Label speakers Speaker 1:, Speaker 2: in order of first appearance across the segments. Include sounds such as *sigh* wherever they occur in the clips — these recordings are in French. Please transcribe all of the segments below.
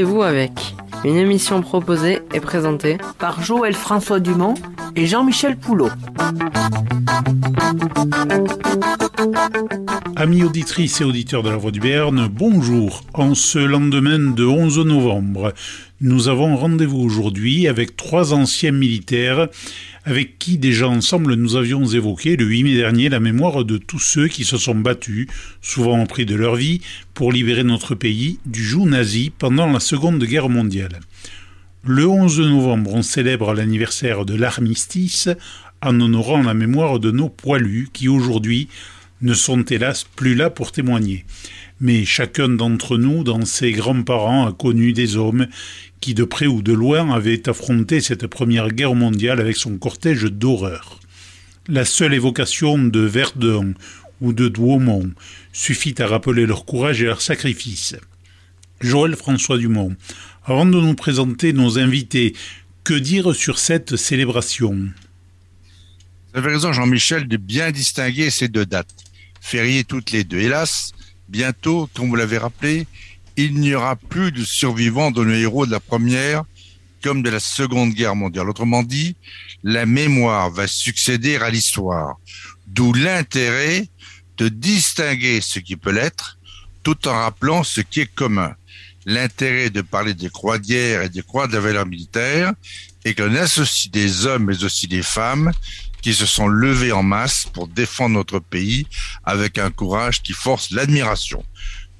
Speaker 1: rendez-vous avec une émission proposée et présentée
Speaker 2: par Joël François Dumont et Jean-Michel Poulot.
Speaker 3: Amis auditrices et auditeurs de la Voix du Béarn, bonjour. En ce lendemain de 11 novembre, nous avons rendez-vous aujourd'hui avec trois anciens militaires avec qui déjà ensemble nous avions évoqué le 8 mai dernier la mémoire de tous ceux qui se sont battus, souvent au prix de leur vie, pour libérer notre pays du joug nazi pendant la Seconde Guerre mondiale. Le 11 novembre, on célèbre l'anniversaire de l'armistice en honorant la mémoire de nos poilus qui aujourd'hui ne sont hélas plus là pour témoigner. Mais chacun d'entre nous, dans ses grands-parents, a connu des hommes qui, de près ou de loin, avaient affronté cette première guerre mondiale avec son cortège d'horreur. La seule évocation de Verdun ou de Douaumont suffit à rappeler leur courage et leur sacrifice. Joël François Dumont, avant de nous présenter nos invités, que dire sur cette célébration?
Speaker 4: Vous avez raison, Jean-Michel, de bien distinguer ces deux dates, fériées toutes les deux. Hélas, bientôt, comme vous l'avez rappelé, il n'y aura plus de survivants de nos héros de la première comme de la seconde guerre mondiale. Autrement dit, la mémoire va succéder à l'histoire. D'où l'intérêt de distinguer ce qui peut l'être tout en rappelant ce qui est commun. L'intérêt de parler des croix de guerre et des croix de la valeur militaire et que l'on associe des hommes mais aussi des femmes qui se sont levés en masse pour défendre notre pays avec un courage qui force l'admiration.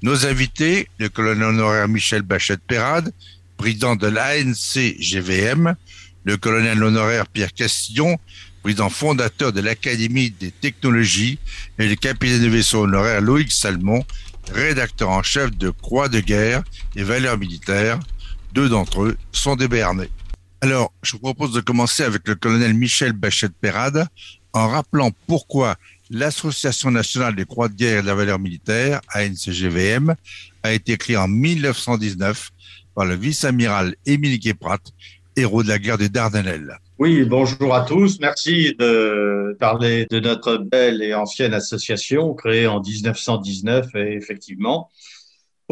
Speaker 4: Nos invités, le colonel honoraire Michel Bachette-Pérade, président de l'ANC-GVM, le colonel honoraire Pierre Castillon, président fondateur de l'Académie des technologies, et le capitaine de vaisseau honoraire Loïc Salmon, rédacteur en chef de Croix de guerre et valeurs militaires. Deux d'entre eux sont des Béarnais. Alors, je vous propose de commencer avec le colonel Michel Bachette-Pérade en rappelant pourquoi l'Association nationale des croix de guerre et de la valeur militaire, ANCGVM, a été créée en 1919 par le vice-amiral Émile Guéprat, héros de la guerre des Dardanelles.
Speaker 5: Oui, bonjour à tous. Merci de parler de notre belle et ancienne association créée en 1919, et effectivement.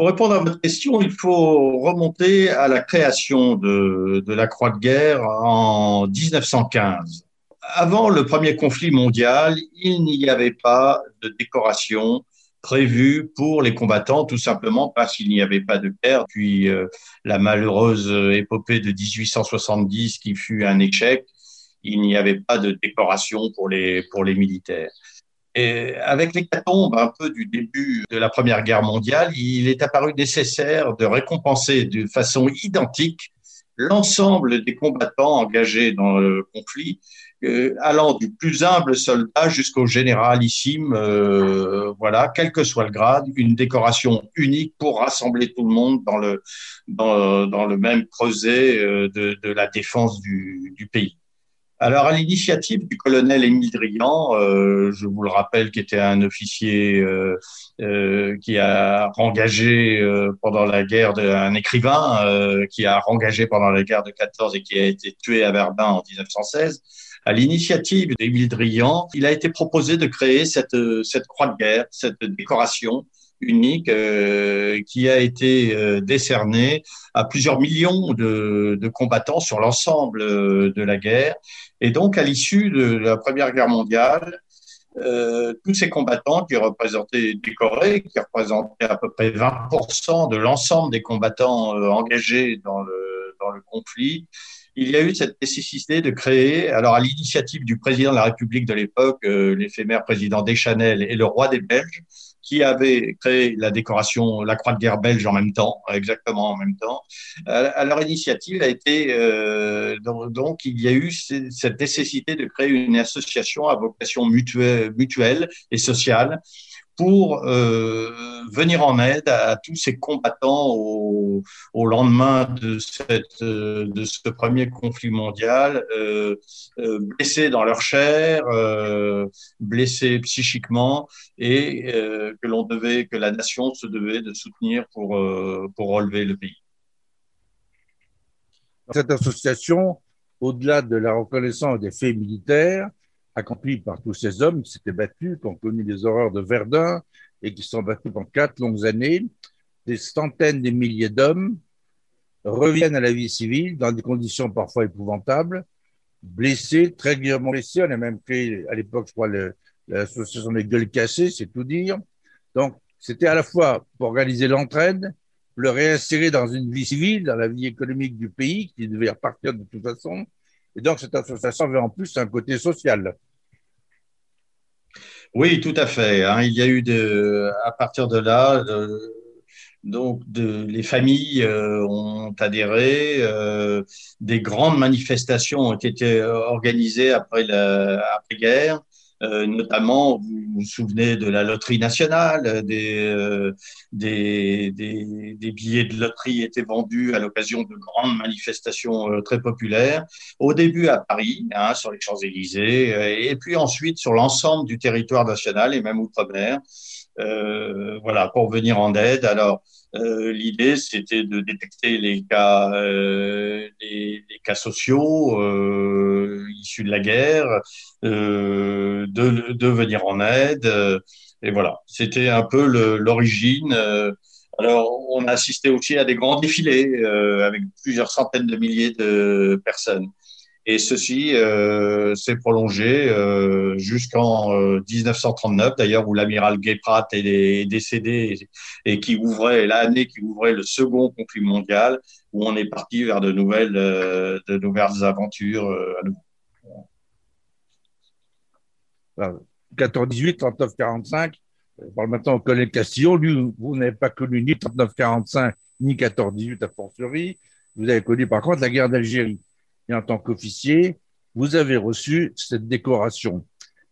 Speaker 5: Pour répondre à votre question, il faut remonter à la création de, la Croix de guerre en 1915 avant le premier conflit mondial, il n'y avait pas de décoration prévue pour les combattants, tout simplement parce qu'il n'y avait pas de guerre. Puis euh, la malheureuse épopée de 1870 qui fut un échec, il n'y avait pas de décoration pour les militaires. Et avec l'hécatombe un peu du début de la Première Guerre mondiale, il est apparu nécessaire de récompenser de façon identique l'ensemble des combattants engagés dans le conflit euh, allant du plus humble soldat jusqu'au généralissime, euh, voilà, quel que soit le grade, une décoration unique pour rassembler tout le monde dans le, le même creuset euh, de, la défense du, pays. Alors, à l'initiative du colonel Émile Drian, euh, je vous le rappelle, qui était un officier euh, euh, qui a engagé pendant la guerre, de, un écrivain qui a engagé pendant la guerre de 14 et qui a été tué à Verdun en 1916, à l'initiative d'Émile Drian, il a été proposé de créer cette, cette croix de guerre, cette décoration unique euh, qui a été euh, décernée à plusieurs millions de, de combattants sur l'ensemble euh, de la guerre. Et donc, à l'issue de la Première Guerre mondiale, euh, tous ces combattants qui représentaient décorés, qui représentaient à peu près 20% de l'ensemble des combattants engagés dans le, dans le conflit, il y a eu cette nécessité de créer, alors à l'initiative du président de la République de l'époque, euh, l'éphémère président Deschanel et le roi des Belges, qui avait créé la décoration, la croix de guerre belge en même temps, exactement en même temps. À leur initiative a été, euh, donc, il y a eu cette nécessité de créer une association à vocation mutuelle, mutuelle et sociale pour euh, venir en aide à, tous ces combattants au, lendemain de, cette, de ce premier conflit mondial, euh, euh, blessés dans leur chair, euh, blessés psychiquement, et euh, que l'on devait, que la nation se devait de soutenir pour, euh, pour relever le pays.
Speaker 4: Cette association, au-delà de la reconnaissance des faits militaires, accompli par tous ces hommes qui s'étaient battus, qui ont connu les horreurs de Verdun et qui sont battus pendant quatre longues années, des centaines de milliers d'hommes
Speaker 6: reviennent à la vie civile dans des conditions parfois épouvantables, blessés, très grièvement blessés. On a même créé à l'époque, je crois, l'association des gueules cassées, c'est tout dire. Donc, c'était à la fois pour organiser l'entraide, le réinsérer dans une vie civile, dans la vie économique du pays, qui devait repartir de toute façon. Et donc, cette association avait en plus un côté social.
Speaker 5: Oui, tout à fait. Hein. Il y a eu de, à partir de là, donc de, les familles euh, ont adhéré, euh, des grandes manifestations ont été organisées après la après guerre. Euh, notamment, vous vous souvenez de la loterie nationale, des, euh, des, billets de loterie étaient vendus à l'occasion de grandes manifestations euh, très populaires, au début à Paris, hein, sur les Champs-Élysées, et puis ensuite sur l'ensemble du territoire national et même outre-mer, voilà, pour venir en aide. Alors, euh, L'idée, c'était de détecter les cas, euh, les, les, cas sociaux euh, issus de la guerre, euh, de, de, venir en aide. Euh, et voilà, c'était un peu l'origine. Alors, on a assisté aussi à des grands défilés avec plusieurs centaines de milliers de personnes. Et ceci euh, s'est prolongé euh, jusqu'en 1939, euh, d'ailleurs, où l'amiral Guéprat est, décédé et, qui ouvrait l'année qui ouvrait le second conflit mondial, où on est parti vers de nouvelles, de nouvelles aventures à nouveau.
Speaker 6: 14-18, 39-45, maintenant on connaît le Castillon, lui, vous n'avez pas connu ni 39-45 ni 14-18 à fortiori, vous avez connu par contre la guerre d'Algérie et en tant qu'officier, vous avez reçu cette décoration.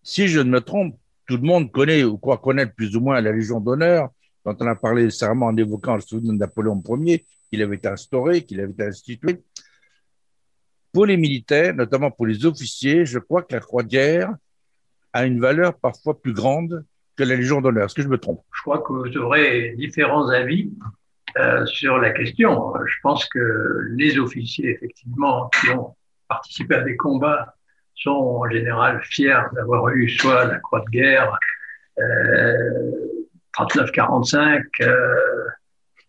Speaker 6: Si je ne me trompe, tout le monde connaît ou croit connaître plus ou moins la Légion d'honneur, dont on a parlé récemment en évoquant le souvenir de Napoléon Ier, qu'il avait instauré, qu'il avait institué. Pour les militaires, notamment pour les officiers, je crois que la croix guerre a une valeur parfois plus grande que la Légion d'honneur. Est-ce que je me trompe?
Speaker 7: Je crois que vous aurez différents avis. Euh, sur la question. Je pense que les officiers, effectivement, qui ont participé à des combats sont en général fiers d'avoir eu soit la croix de guerre euh, 39-45, euh,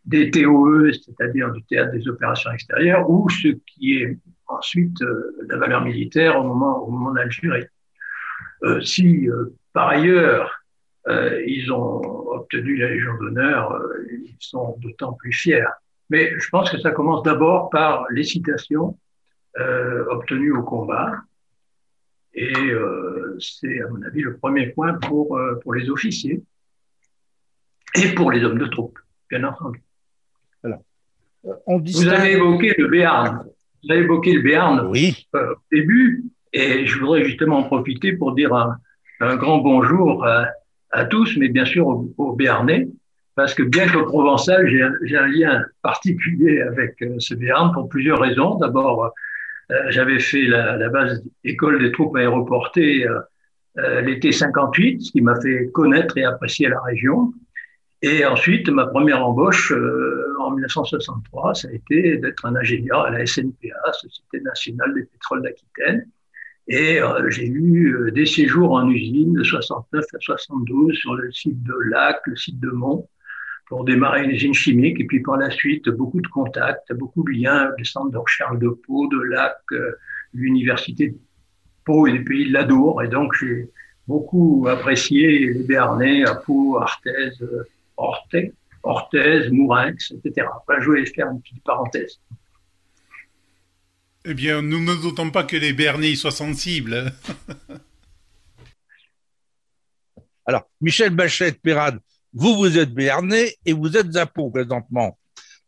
Speaker 7: des TOE, c'est-à-dire du théâtre des opérations extérieures, ou ce qui est ensuite euh, la valeur militaire au moment, au moment d'Algérie. Euh, si par ailleurs ils ont obtenu la Légion d'honneur, euh, ils sont d'autant plus fiers. Mais je pense que ça commence d'abord par les citations euh, obtenues au combat. Et c'est, à mon avis, le premier point pour, pour les officiers et pour les hommes de troupe, bien entendu. on Vous avez évoqué le Béarn. Vous avez évoqué le Béarn
Speaker 6: oui.
Speaker 7: au début, et je voudrais justement en profiter pour dire un, un grand bonjour à, à tous, mais bien sûr aux, Béarnais, parce que bien qu'au Provençal, j'ai un, lien particulier avec euh, ce Béarn pour plusieurs raisons. D'abord, euh, j'avais fait la, la, base école des troupes aéroportées euh, l'été 58, ce qui m'a fait connaître et apprécier la région. Et ensuite, ma première embauche en 1963, ça a été d'être un ingénieur à la SNPA, Société nationale des pétroles d'Aquitaine. Et euh, j'ai eu euh, des séjours en usine de 69 à 72 sur le site de Lac, le site de Mont, pour démarrer une usine chimique. Et puis par la suite, beaucoup de contacts, beaucoup de liens avec les centres de recherche de Pau, de Lac, euh, l'université de Pau et des pays de l'Adour. Et donc j'ai beaucoup apprécié les Béarnais à Pau, Arthez, Orthez, Orthez, Mourinx, etc. Enfin, je vais faire une petite parenthèse.
Speaker 3: Eh bien, nous ne doutons pas que les Béarnais soient sensibles. *laughs*
Speaker 6: Alors, Michel Bachet-Pérade, vous, vous êtes Béarnais et vous êtes à Pau présentement.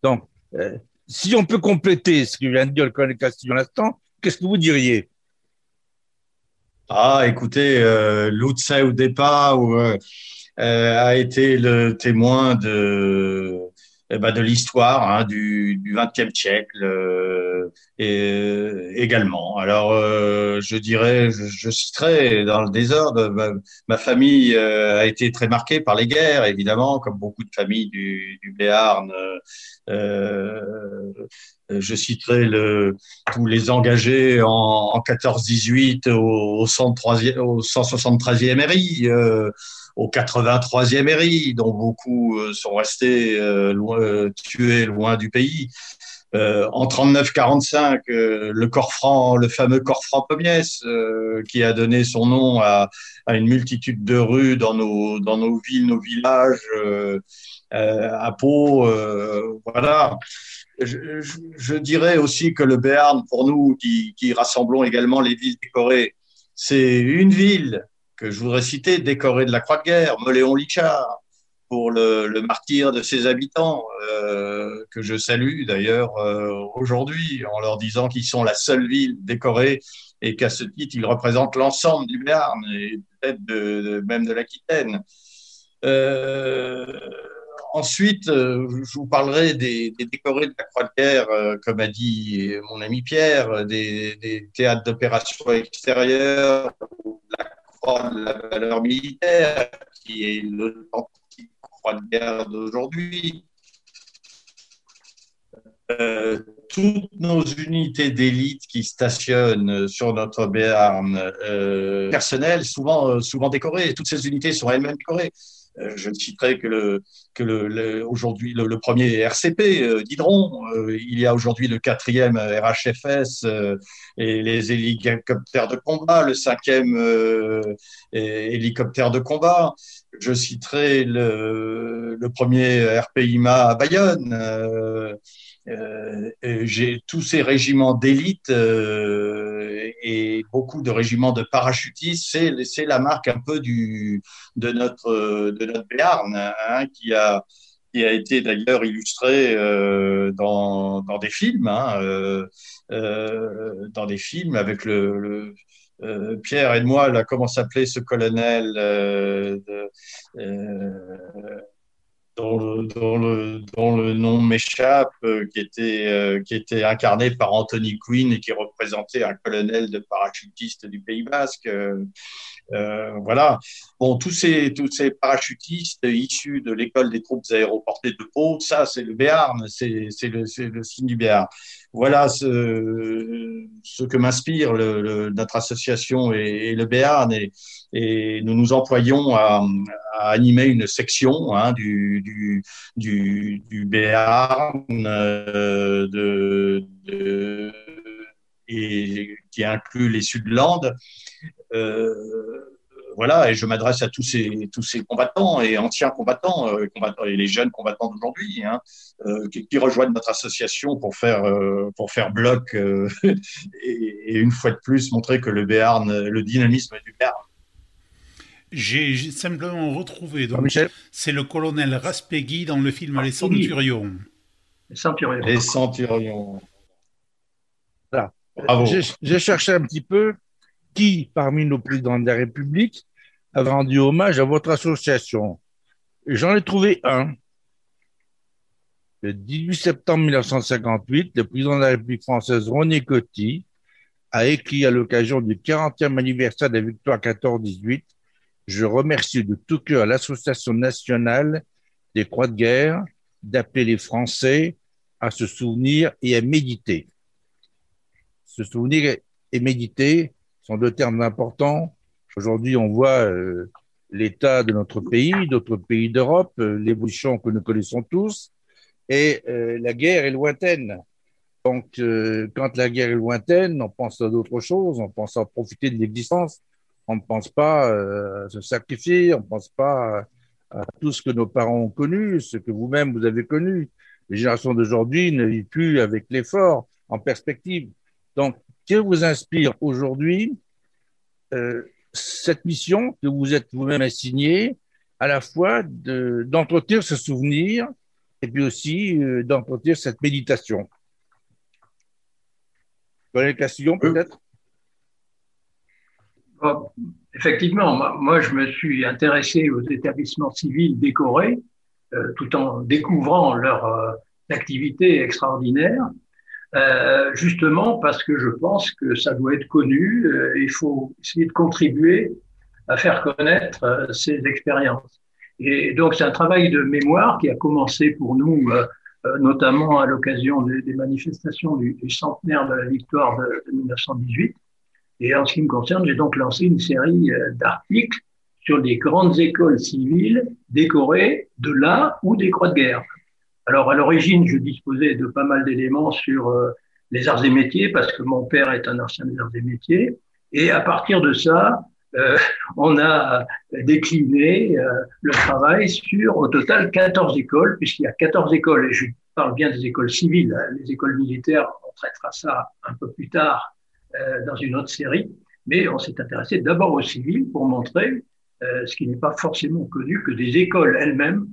Speaker 6: Donc, euh, si on peut compléter ce que vient de dire le collègue Castillon l'instant, qu'est-ce que vous diriez?
Speaker 5: Ah, écoutez, euh, ou Depa euh, a été le témoin de eh ben, de l'histoire hein, du XXe siècle euh, également. Alors, euh, je dirais, je, citerai dans le désordre, ma, famille euh, a été très marquée par les guerres, évidemment, comme beaucoup de familles du, du Béarn. je citerai tous les engagés en, en 14-18 au, au, 173e RI au 83e ERI, dont beaucoup euh, sont restés euh, tués loin du pays. Euh, en 39-45, euh, le corps franc, le fameux corps franc Pommiès, euh, qui a donné son nom à, à, une multitude de rues dans nos, dans nos villes, nos villages, euh, à Pau, voilà. Je, je, je, dirais aussi que le Béarn, pour nous, qui, qui rassemblons également les villes décorées, c'est une ville que je voudrais citer, décorée de la Croix de guerre, Moléon-Lichard, pour le, le, martyr de ses habitants, euh, que je salue d'ailleurs euh, aujourd'hui en leur disant qu'ils sont la seule ville décorée et qu'à ce titre, ils représentent l'ensemble du Béarn et peut-être de, de, même de l'Aquitaine. Euh, ensuite, je vous parlerai des, décorés de la Croix de guerre, comme a dit mon ami Pierre, des, théâtres d'opération extérieures, la Croix de la valeur militaire, qui est le croix de guerre d'aujourd'hui. Euh, toutes nos unités d'élite qui stationnent sur notre Béarn euh, personnel, souvent, euh, souvent décorées, toutes ces unités sont elles-mêmes décorées. Euh, je ne citerai que le, que le, le aujourd'hui le, premier RCP euh, d'Hydron. Euh, il y a aujourd'hui le quatrième RHFS et les hélicoptères de combat, le cinquième hélicoptère de combat. Je citerai le, le premier RPIMA à Bayonne. Euh, euh, j'ai tous ces régiments d'élite euh, et beaucoup de régiments de parachutistes. C'est, c'est la marque un peu du, de notre, de notre Béarn, hein, qui a, qui a été d'ailleurs illustré euh, dans, dans des films, hein, euh, euh, dans des films avec le, le Pierre et moi, là, comment s'appelait ce colonel de, dont le, nom m'échappe, euh, qui, était, euh, qui était incarné par Anthony Quinn et qui représentait un colonel de parachutistes du Pays Basque. Euh, voilà. Bon, tous ces, tous ces parachutistes issus de l'école des troupes aéroportées de Pau, ça, c'est le Béarn, c'est le, le signe du Béarn voilà ce, que m'inspire notre association et, le Béarn. Et, nous nous employons à, animer une section hein, du, du, du, Béarn euh, qui inclut les Sudlandes. Euh, voilà, et je m'adresse à tous ces, tous ces combattants et anciens combattants, euh, combattants et les jeunes combattants d'aujourd'hui, hein, euh, qui, qui, rejoignent notre association pour faire, euh, pour faire bloc euh, *laughs* et, et, une fois de plus montrer que le Béarn, le dynamisme du Béarn.
Speaker 3: J'ai simplement retrouvé, donc c'est le colonel Raspegui dans le film Les Centurions.
Speaker 7: Les Centurions.
Speaker 5: Les Centurions.
Speaker 6: Voilà. J'ai cherché un petit peu qui, parmi nos présidents de la République, a rendu hommage à votre association. J'en ai trouvé un. Le 18 septembre 1958, le président de la République française, René Coty, a écrit à l'occasion du 40e anniversaire de la victoire 14-18 Je remercie de tout cœur l'Association nationale des croix de guerre d'appeler les Français à se souvenir et à méditer. Se souvenir et méditer, sont deux termes importants. Aujourd'hui, on voit euh, l'état de notre pays, d'autres pays d'Europe, euh, l'évolution que nous connaissons tous, et euh, la guerre est lointaine. Donc, euh, quand la guerre est lointaine, on pense à d'autres choses, on pense à profiter de l'existence, on ne pense pas à se sacrifier, on ne pense pas à, à, tout ce que nos parents ont connu, ce que vous-même vous avez connu. Les générations d'aujourd'hui ne vivent plus avec l'effort en perspective. Donc, que vous inspire aujourd'hui euh, cette mission que vous êtes vous-même assigné, à la fois d'entretenir de, ce souvenir et puis aussi euh, d'entretenir cette méditation Castillon, peut-être?
Speaker 7: bon, Effectivement, moi, je me suis intéressé aux établissements civils décorés euh, tout en découvrant leur euh, activité extraordinaire. Euh, justement parce que je pense que ça doit être connu. Euh, il faut essayer de contribuer à faire connaître euh, ces expériences. Et donc c'est un travail de mémoire qui a commencé pour nous, euh, euh, notamment à l'occasion des, manifestations du, centenaire de la victoire de, de, 1918. Et en ce qui me concerne, j'ai donc lancé une série d'articles sur des grandes écoles civiles décorées de là ou des croix de guerre. Alors à l'origine, je disposais de pas mal d'éléments sur euh, les arts et métiers parce que mon père est un ancien des arts et métiers. Et à partir de ça, euh, *laughs* on a décliné euh, le travail sur au total 14 écoles, puisqu'il y a 14 écoles, et je parle bien des écoles civiles, hein. les écoles militaires, on traitera ça un peu plus tard dans une autre série, mais on s'est intéressé d'abord aux civils pour montrer ce qui n'est pas forcément connu, que des écoles elles-mêmes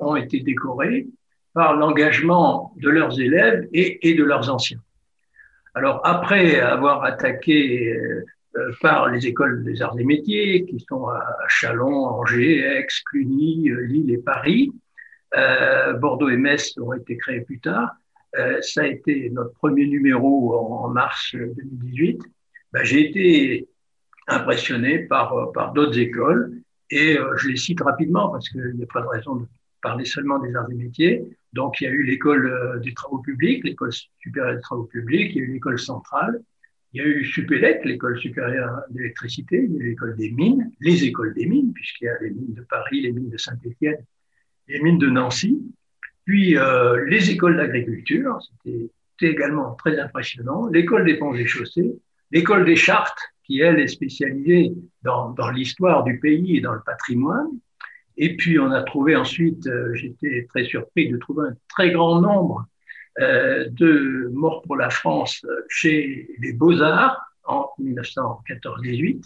Speaker 7: ont été décorées par l'engagement de leurs élèves et, de leurs anciens. Alors après avoir attaqué euh, par les écoles des arts et métiers qui sont à Chalon, Angers, Aix, Cluny, euh, Lille et Paris. Euh, Bordeaux et Metz ont été créés plus tard. Euh, ça a été notre premier numéro en, mars 2018. Ben, J'ai été impressionné par, par d'autres écoles et je les cite rapidement parce qu'il n'y a pas de raison de parler seulement des arts et métiers. Donc, il y a eu l'école des travaux publics, l'école supérieure des travaux publics, il y a eu l'école centrale, il y a eu Supélec, l'école supérieure d'électricité, il y a eu l'école des mines, les écoles des mines, puisqu'il y a les mines de Paris, les mines de Saint-Étienne, les mines de Nancy, puis euh, les écoles d'agriculture, c'était également très impressionnant, l'école des ponts et chaussées, l'école des chartes, qui elle est spécialisée dans l'histoire du pays et dans le patrimoine. Et puis on a trouvé ensuite, euh, j'étais très surpris de trouver un très grand nombre euh, de Mort pour la France chez les Beaux-Arts en 1914-18.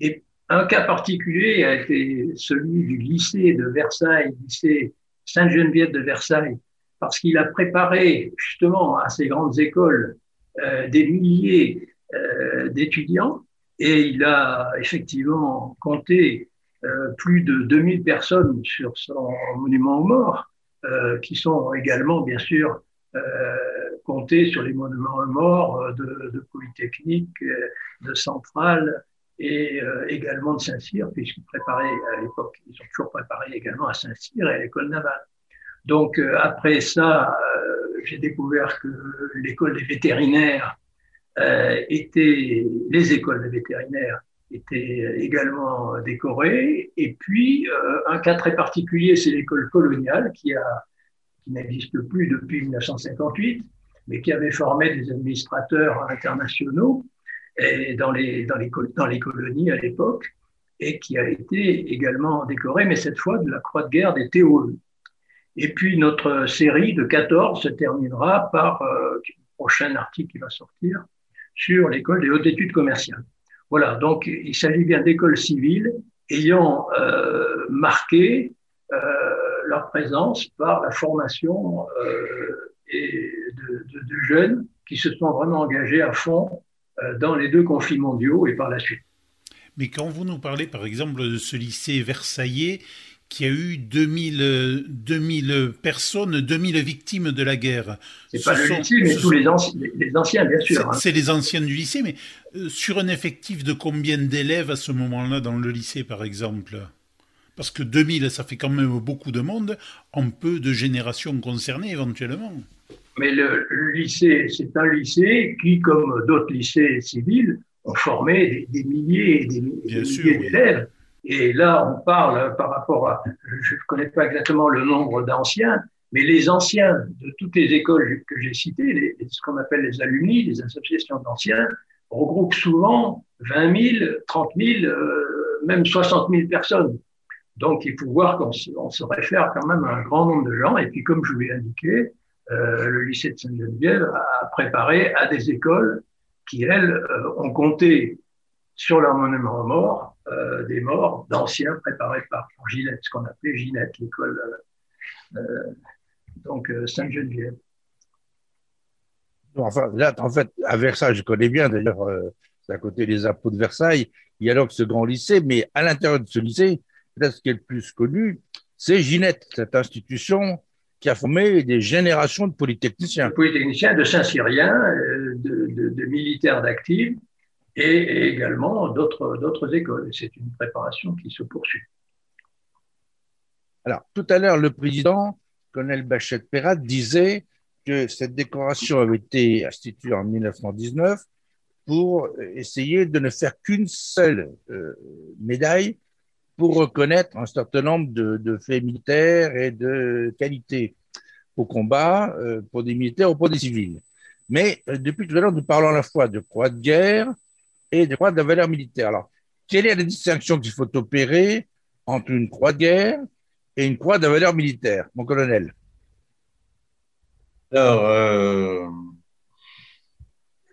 Speaker 7: Et un cas particulier a été celui du lycée de Versailles, lycée Sainte-Geneviève de Versailles, parce qu'il a préparé justement à ces grandes écoles euh, des milliers euh, d'étudiants et il a effectivement compté euh, plus de 2000 personnes sur son monument aux morts, euh, qui sont également bien sûr euh, compter sur les monuments morts euh, de, Polytechnique, euh, de Centrale et également de Saint-Cyr, puisqu'ils préparaient à l'époque, ils ont toujours préparé également à Saint-Cyr et à l'école navale. Donc après ça, j'ai découvert que l'école des vétérinaires euh, était, les écoles des vétérinaires étaient également décorées. Et puis, euh, un cas très particulier, c'est l'école coloniale qui qui n'existe plus depuis 1958, mais qui avait formé des administrateurs internationaux dans, les, dans, les, dans les colonies à l'époque, et qui a été également décoré, mais cette fois de la Croix de guerre des Théoles. Et puis notre série de 14 se terminera par euh, le prochain article qui va sortir sur l'école des hautes études commerciales. Voilà, donc il s'agit bien d'écoles civiles ayant euh, marqué euh, leur présence par la formation euh, de, jeunes qui se sont vraiment engagés à fond dans les deux conflits mondiaux et par la suite.
Speaker 3: Mais quand vous nous parlez par exemple de ce lycée versaillais qui a eu 2000, 2000 personnes, 2000 victimes de la guerre.
Speaker 7: C'est pas le lycée, mais tous les, anciens, les anciens, bien sûr.
Speaker 3: C'est hein. les anciens du lycée, mais euh, sur un effectif de combien d'élèves à ce moment-là dans le lycée, par exemple? Parce que 2000, ça fait quand même beaucoup de monde, en peu de générations concernées éventuellement.
Speaker 7: Mais le, le lycée, c'est un lycée qui, comme d'autres lycées civils, ont formé des, des milliers et des, des milliers d'élèves. Et là, on parle par rapport à, je ne connais pas exactement le nombre d'anciens, mais les anciens de toutes les écoles que j'ai citées, les, ce qu'on appelle les alumni, les associations d'anciens, regroupent souvent 20 000, 30 000, euh, même 60 000 personnes. Donc, il faut voir qu'on se, on se réfère quand même à un grand nombre de gens. Et puis, comme je vous l'ai indiqué, euh, le lycée de Sainte-Geneviève a préparé à des écoles qui, elles, euh, ont compté sur leur monument aux morts euh, des morts d'anciens préparés par Ginette, ce qu'on appelait Ginette, l'école euh, euh, donc Sainte-Geneviève.
Speaker 6: Enfin, là, en fait, à Versailles, je connais bien d'ailleurs, c'est à côté des impôts de Versailles, il y a donc ce grand lycée, mais à l'intérieur de ce lycée, peut-être ce qui est le plus connu, c'est Ginette, cette institution qui a formé des générations de polytechniciens. De
Speaker 7: polytechniciens, de Saint-Cyriens, de, de, de, militaires d'actifs et, également d'autres, écoles. C'est une préparation qui se poursuit.
Speaker 6: Alors, tout à l'heure, le président, colonel Bachette Perrat, disait que cette décoration avait été instituée en 1919 pour essayer de ne faire qu'une seule euh, médaille pour reconnaître un certain nombre de, de, faits militaires et de qualités. au combat euh, pour des militaires ou pour des civils. Mais euh, depuis tout à l'heure, nous parlons à la fois de croix de guerre et de croix de valeur militaire. Alors, quelle est la distinction qu'il faut opérer entre une croix de guerre et une croix de valeur militaire, mon colonel?
Speaker 5: Alors, euh,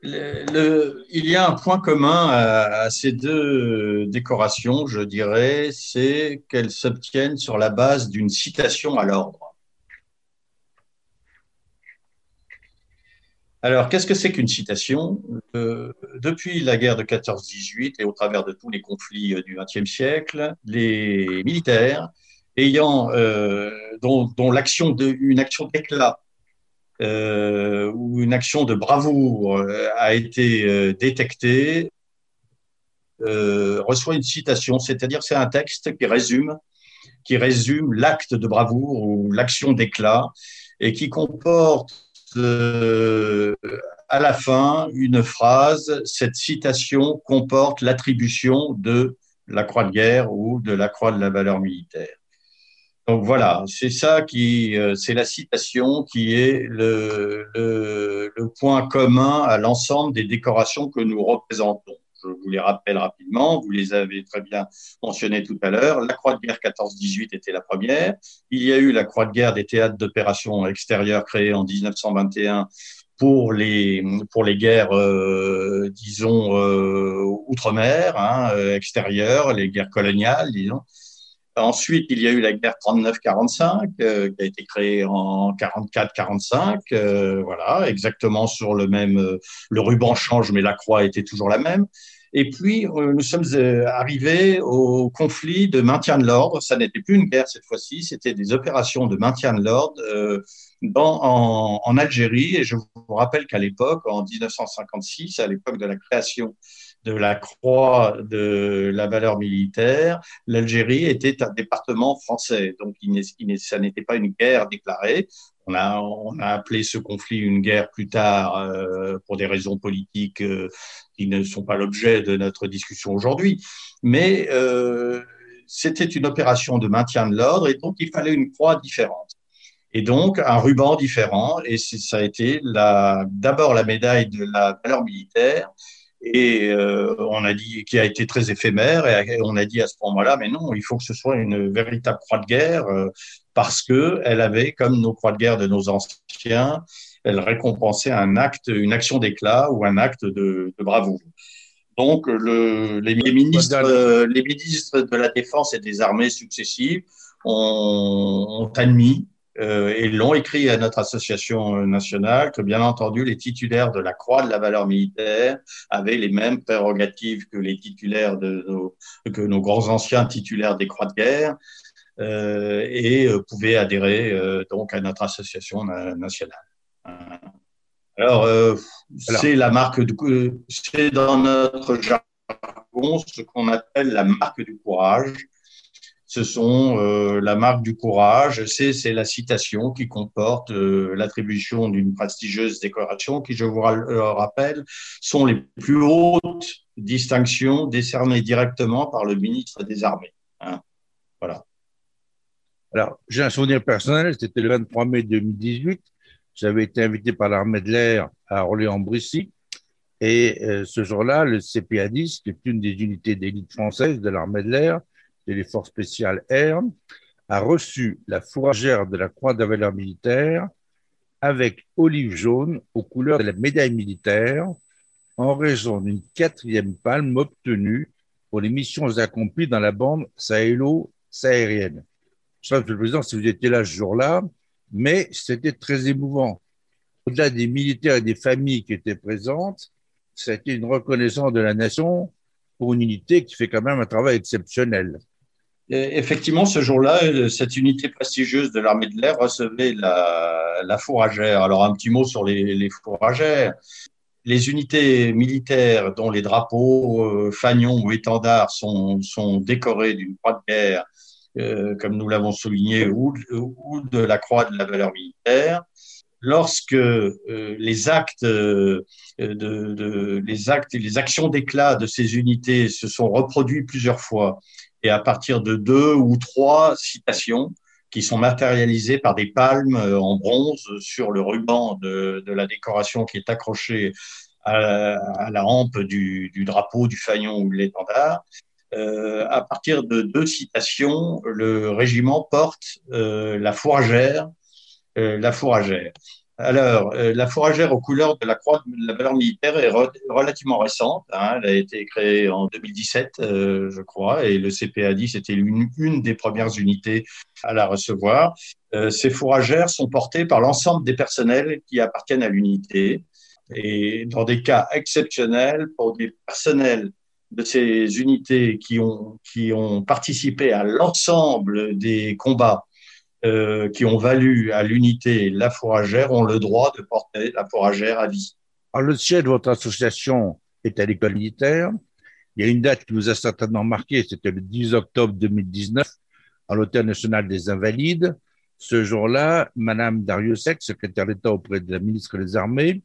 Speaker 5: il y a un point commun à, ces deux décorations, je dirais, c'est qu'elles s'obtiennent sur la base d'une citation à l'ordre. Alors, qu'est-ce que c'est qu'une citation? Euh, Depuis la guerre de 14-18 et au travers de tous les conflits euh, du XXe siècle, les militaires ayant euh, dont, l'action de une action d'éclat euh, ou une action de bravoure a été détectée, reçoit une citation, c'est-à-dire c'est un texte qui résume, qui résume l'acte de bravoure ou l'action d'éclat et qui comporte à la fin une phrase. Cette citation comporte l'attribution de la croix de guerre ou de la croix de la valeur militaire. Donc voilà, c'est ça qui, euh, c'est la citation qui est le point commun à l'ensemble des décorations que nous représentons. Je vous les rappelle rapidement, vous les avez très bien mentionnées tout à l'heure. La Croix de guerre 14-18 était la première. Il y a eu la Croix de guerre des théâtres d'opérations extérieures créée en 1921 pour les pour les guerres, euh, disons euh, outre-mer, hein, extérieures, les guerres coloniales, disons. Ensuite, il y a eu la guerre 39-45 euh, qui a été créée en 44-45, euh, voilà, exactement sur le même. Euh, le ruban change, mais la croix était toujours la même. Et puis, nous sommes arrivés au conflit de maintien de l'ordre. Ça n'était plus une guerre cette fois-ci, c'était des opérations de maintien de l'ordre en, en Algérie. Et je vous rappelle qu'à l'époque, en 1956, à l'époque de la création de la croix de la valeur militaire, l'Algérie était un département français. Donc, ça n'était pas une guerre déclarée. On a, on a appelé ce conflit une guerre plus tard euh, pour des raisons politiques euh, qui ne sont pas l'objet de notre discussion aujourd'hui. Mais euh, c'était une opération de maintien de l'ordre et donc il fallait une croix différente. Et donc un ruban différent. Et ça a été d'abord la médaille de la valeur militaire et euh, on a dit qui a été très éphémère et on a dit à ce moment-là mais non il faut que ce soit une véritable croix de guerre euh, parce que elle avait comme nos croix de guerre de nos anciens elle récompensait un acte une action d'éclat ou un acte de, de bravoure. Donc le, les, ministres euh, les ministres de la défense et des armées successives ont, ont admis et l'ont écrit à notre association euh, nationale que, bien entendu, les titulaires de la croix de la valeur militaire avaient les mêmes prérogatives que les titulaires de nos, que nos grands anciens titulaires des croix de guerre euh, et euh, pouvaient adhérer euh, donc à notre association nationale. Alors, c'est la marque du, c'est dans notre jargon ce qu'on appelle la marque du courage ce sont euh, la marque du courage, c'est la citation qui comporte euh, l'attribution d'une prestigieuse décoration qui, je vous le rappelle, sont les plus hautes distinctions décernées directement par le ministre des Armées. Hein. Voilà.
Speaker 6: Alors, j'ai un souvenir personnel, c'était le 23 mai 2018. J'avais été invité par l'armée de l'air à Orléans-Brissy. Et euh, ce jour-là, le CPA-10, qui est une des unités d'élite française de l'armée de l'air, les forces spéciales Air, a reçu la fourragère de la Croix de la valeur militaire avec olive jaune aux couleurs de la médaille militaire en raison d'une quatrième palme obtenue pour les missions accomplies dans la bande sahélo-saharienne. Je sais pas, Monsieur le Président, si vous étiez là ce jour-là, mais c'était très émouvant. Au-delà des militaires et des familles qui étaient présentes, c'était une reconnaissance de la nation pour une unité qui fait quand même un travail exceptionnel
Speaker 5: effectivement, ce jour-là, euh, cette unité prestigieuse de l'armée de l'air recevait la, fourragère. Alors, un petit mot sur les, fourragères. Les unités militaires dont les drapeaux, euh, fanions ou étendards sont, sont décorés d'une croix de guerre, euh, comme nous l'avons souligné, ou, de la croix de la valeur militaire, lorsque euh, les actes de, les actes et les actions d'éclat de ces unités se sont reproduits plusieurs fois et à partir de deux ou trois citations, qui sont matérialisés par des palmes en bronze sur le ruban de, la décoration qui est accroché à, la hampe du, drapeau, du faillon ou de l'étendard. à partir de deux citations, le régiment porte la fourragère, la fourragère. Alors, euh, la fourragère aux couleurs de la croix de la valeur militaire est relativement récente. Hein. elle a été créée en 2017, euh, je crois, et le CPA-10 était une, des premières unités à la recevoir. Euh, ces fourragères sont portées par l'ensemble des personnels qui appartiennent à l'unité. Et dans des cas exceptionnels, pour des personnels de ces unités qui ont, qui ont participé à l'ensemble des combats euh, qui ont valu à l'unité la fourragère ont le droit de porter la fourragère à vie.
Speaker 6: Alors, le siège de votre association est à l'école militaire. Il y a une date qui vous a certainement marqué, c'était le 10 octobre 2019, à l'Hôtel national des Invalides. Ce jour-là, Madame Dariussec, secrétaire d'État auprès de la ministre des Armées,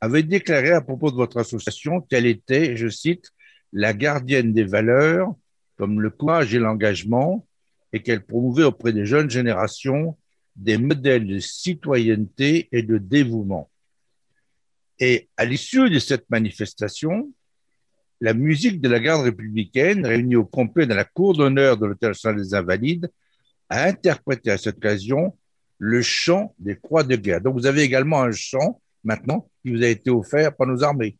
Speaker 6: avait déclaré à propos de votre association qu'elle était, je cite, la gardienne des valeurs comme le courage et l'engagement, et qu'elle promouvait auprès des jeunes générations des modèles de citoyenneté et de dévouement. Et à l'issue de cette manifestation, la musique de la garde républicaine, réunie au complet dans la cour d'honneur de l'Hôtel National des Invalides, a interprété à cette occasion le chant des croix de guerre. Donc vous avez également un chant maintenant qui vous a été offert par nos armées.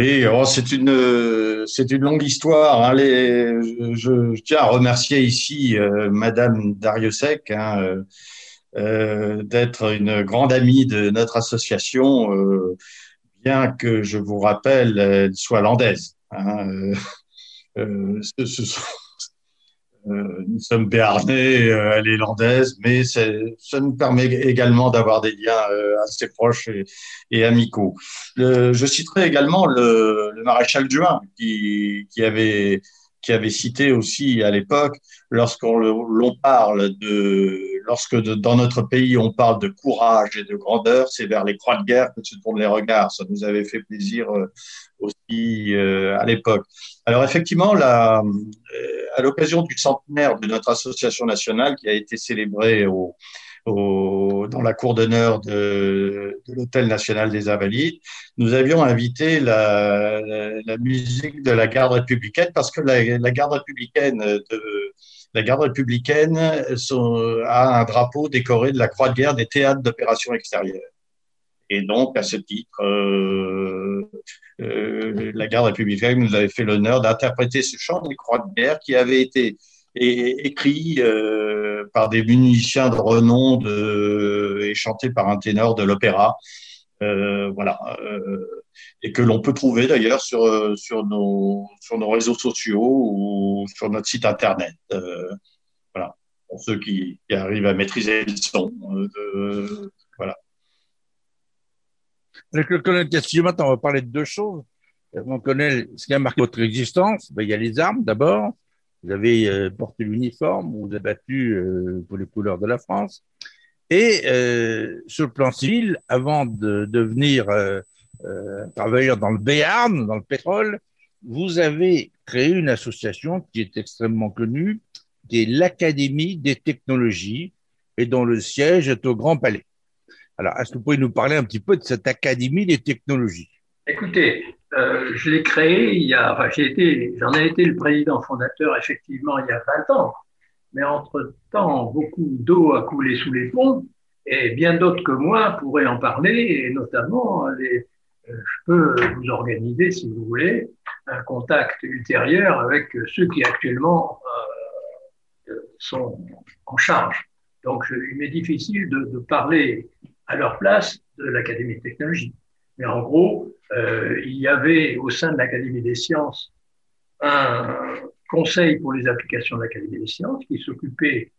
Speaker 5: Oui, oh, c'est une c'est une longue histoire. Hein. je, tiens à remercier ici euh, Madame Dariussec hein, euh, euh, d'être une grande amie de notre association, bien que je vous rappelle, elle soit landaise. Hein, ce, euh, nous sommes béarnais, euh, elle est landaise, mais ça nous permet également d'avoir des liens euh, assez proches et, amicaux. je citerai également le, le maréchal Juin, qui, qui, avait, qui avait cité aussi à l'époque, lorsqu'on l'on parle de, lorsque dans notre pays on parle de courage et de grandeur, c'est vers les croix de guerre que se tournent les regards. Ça nous avait fait plaisir aussi à l'époque. Alors effectivement, la, à l'occasion du centenaire de notre association nationale qui a été célébrée au, dans la cour d'honneur de, l'Hôtel national des Invalides, nous avions invité la, musique de la garde républicaine parce que la, garde républicaine la garde républicaine a un drapeau décoré de la croix de guerre des théâtres d'opérations extérieures. Et donc, à ce titre, euh, euh, la garde républicaine nous avait fait l'honneur d'interpréter ce chant des croix de guerre qui avait été écrit euh, par des musiciens de renom et chanté par un ténor de l'opéra. voilà. et que l'on peut trouver d'ailleurs sur, nos, sur nos réseaux sociaux ou sur notre site internet. voilà. Pour ceux qui, arrivent à maîtriser le son. voilà.
Speaker 6: Avec le colonel Castillo, maintenant, on va parler de deux choses. Mon colonel, ce qui a marqué votre existence, ben, il y a les armes d'abord. Vous avez euh, porté l'uniforme, vous avez battu euh, pour les couleurs de la France. Et euh, sur le plan civil, avant de devenir travailleur dans le Béarn, dans le pétrole, vous avez créé une association qui est extrêmement connue, qui est l'Académie des technologies, et dont le siège est au Grand Palais. Alors, est-ce que vous pouvez nous parler un petit peu de cette Académie des technologies?
Speaker 7: Écoutez, euh, je l'ai créé il y a, enfin, j'ai été, j'en ai été le président fondateur effectivement il y a 20 ans. Mais entre-temps, beaucoup d'eau a coulé sous les ponts et bien d'autres que moi pourraient en parler et notamment les, euh, je peux vous organiser, si vous voulez, un contact ultérieur avec ceux qui actuellement euh, sont en charge. Donc, il m'est difficile de, de, parler à leur place de l'Académie de technologie. Mais en gros, euh, il y avait au sein de l'Académie des sciences un conseil pour les applications de l'Académie des sciences qui s'occupait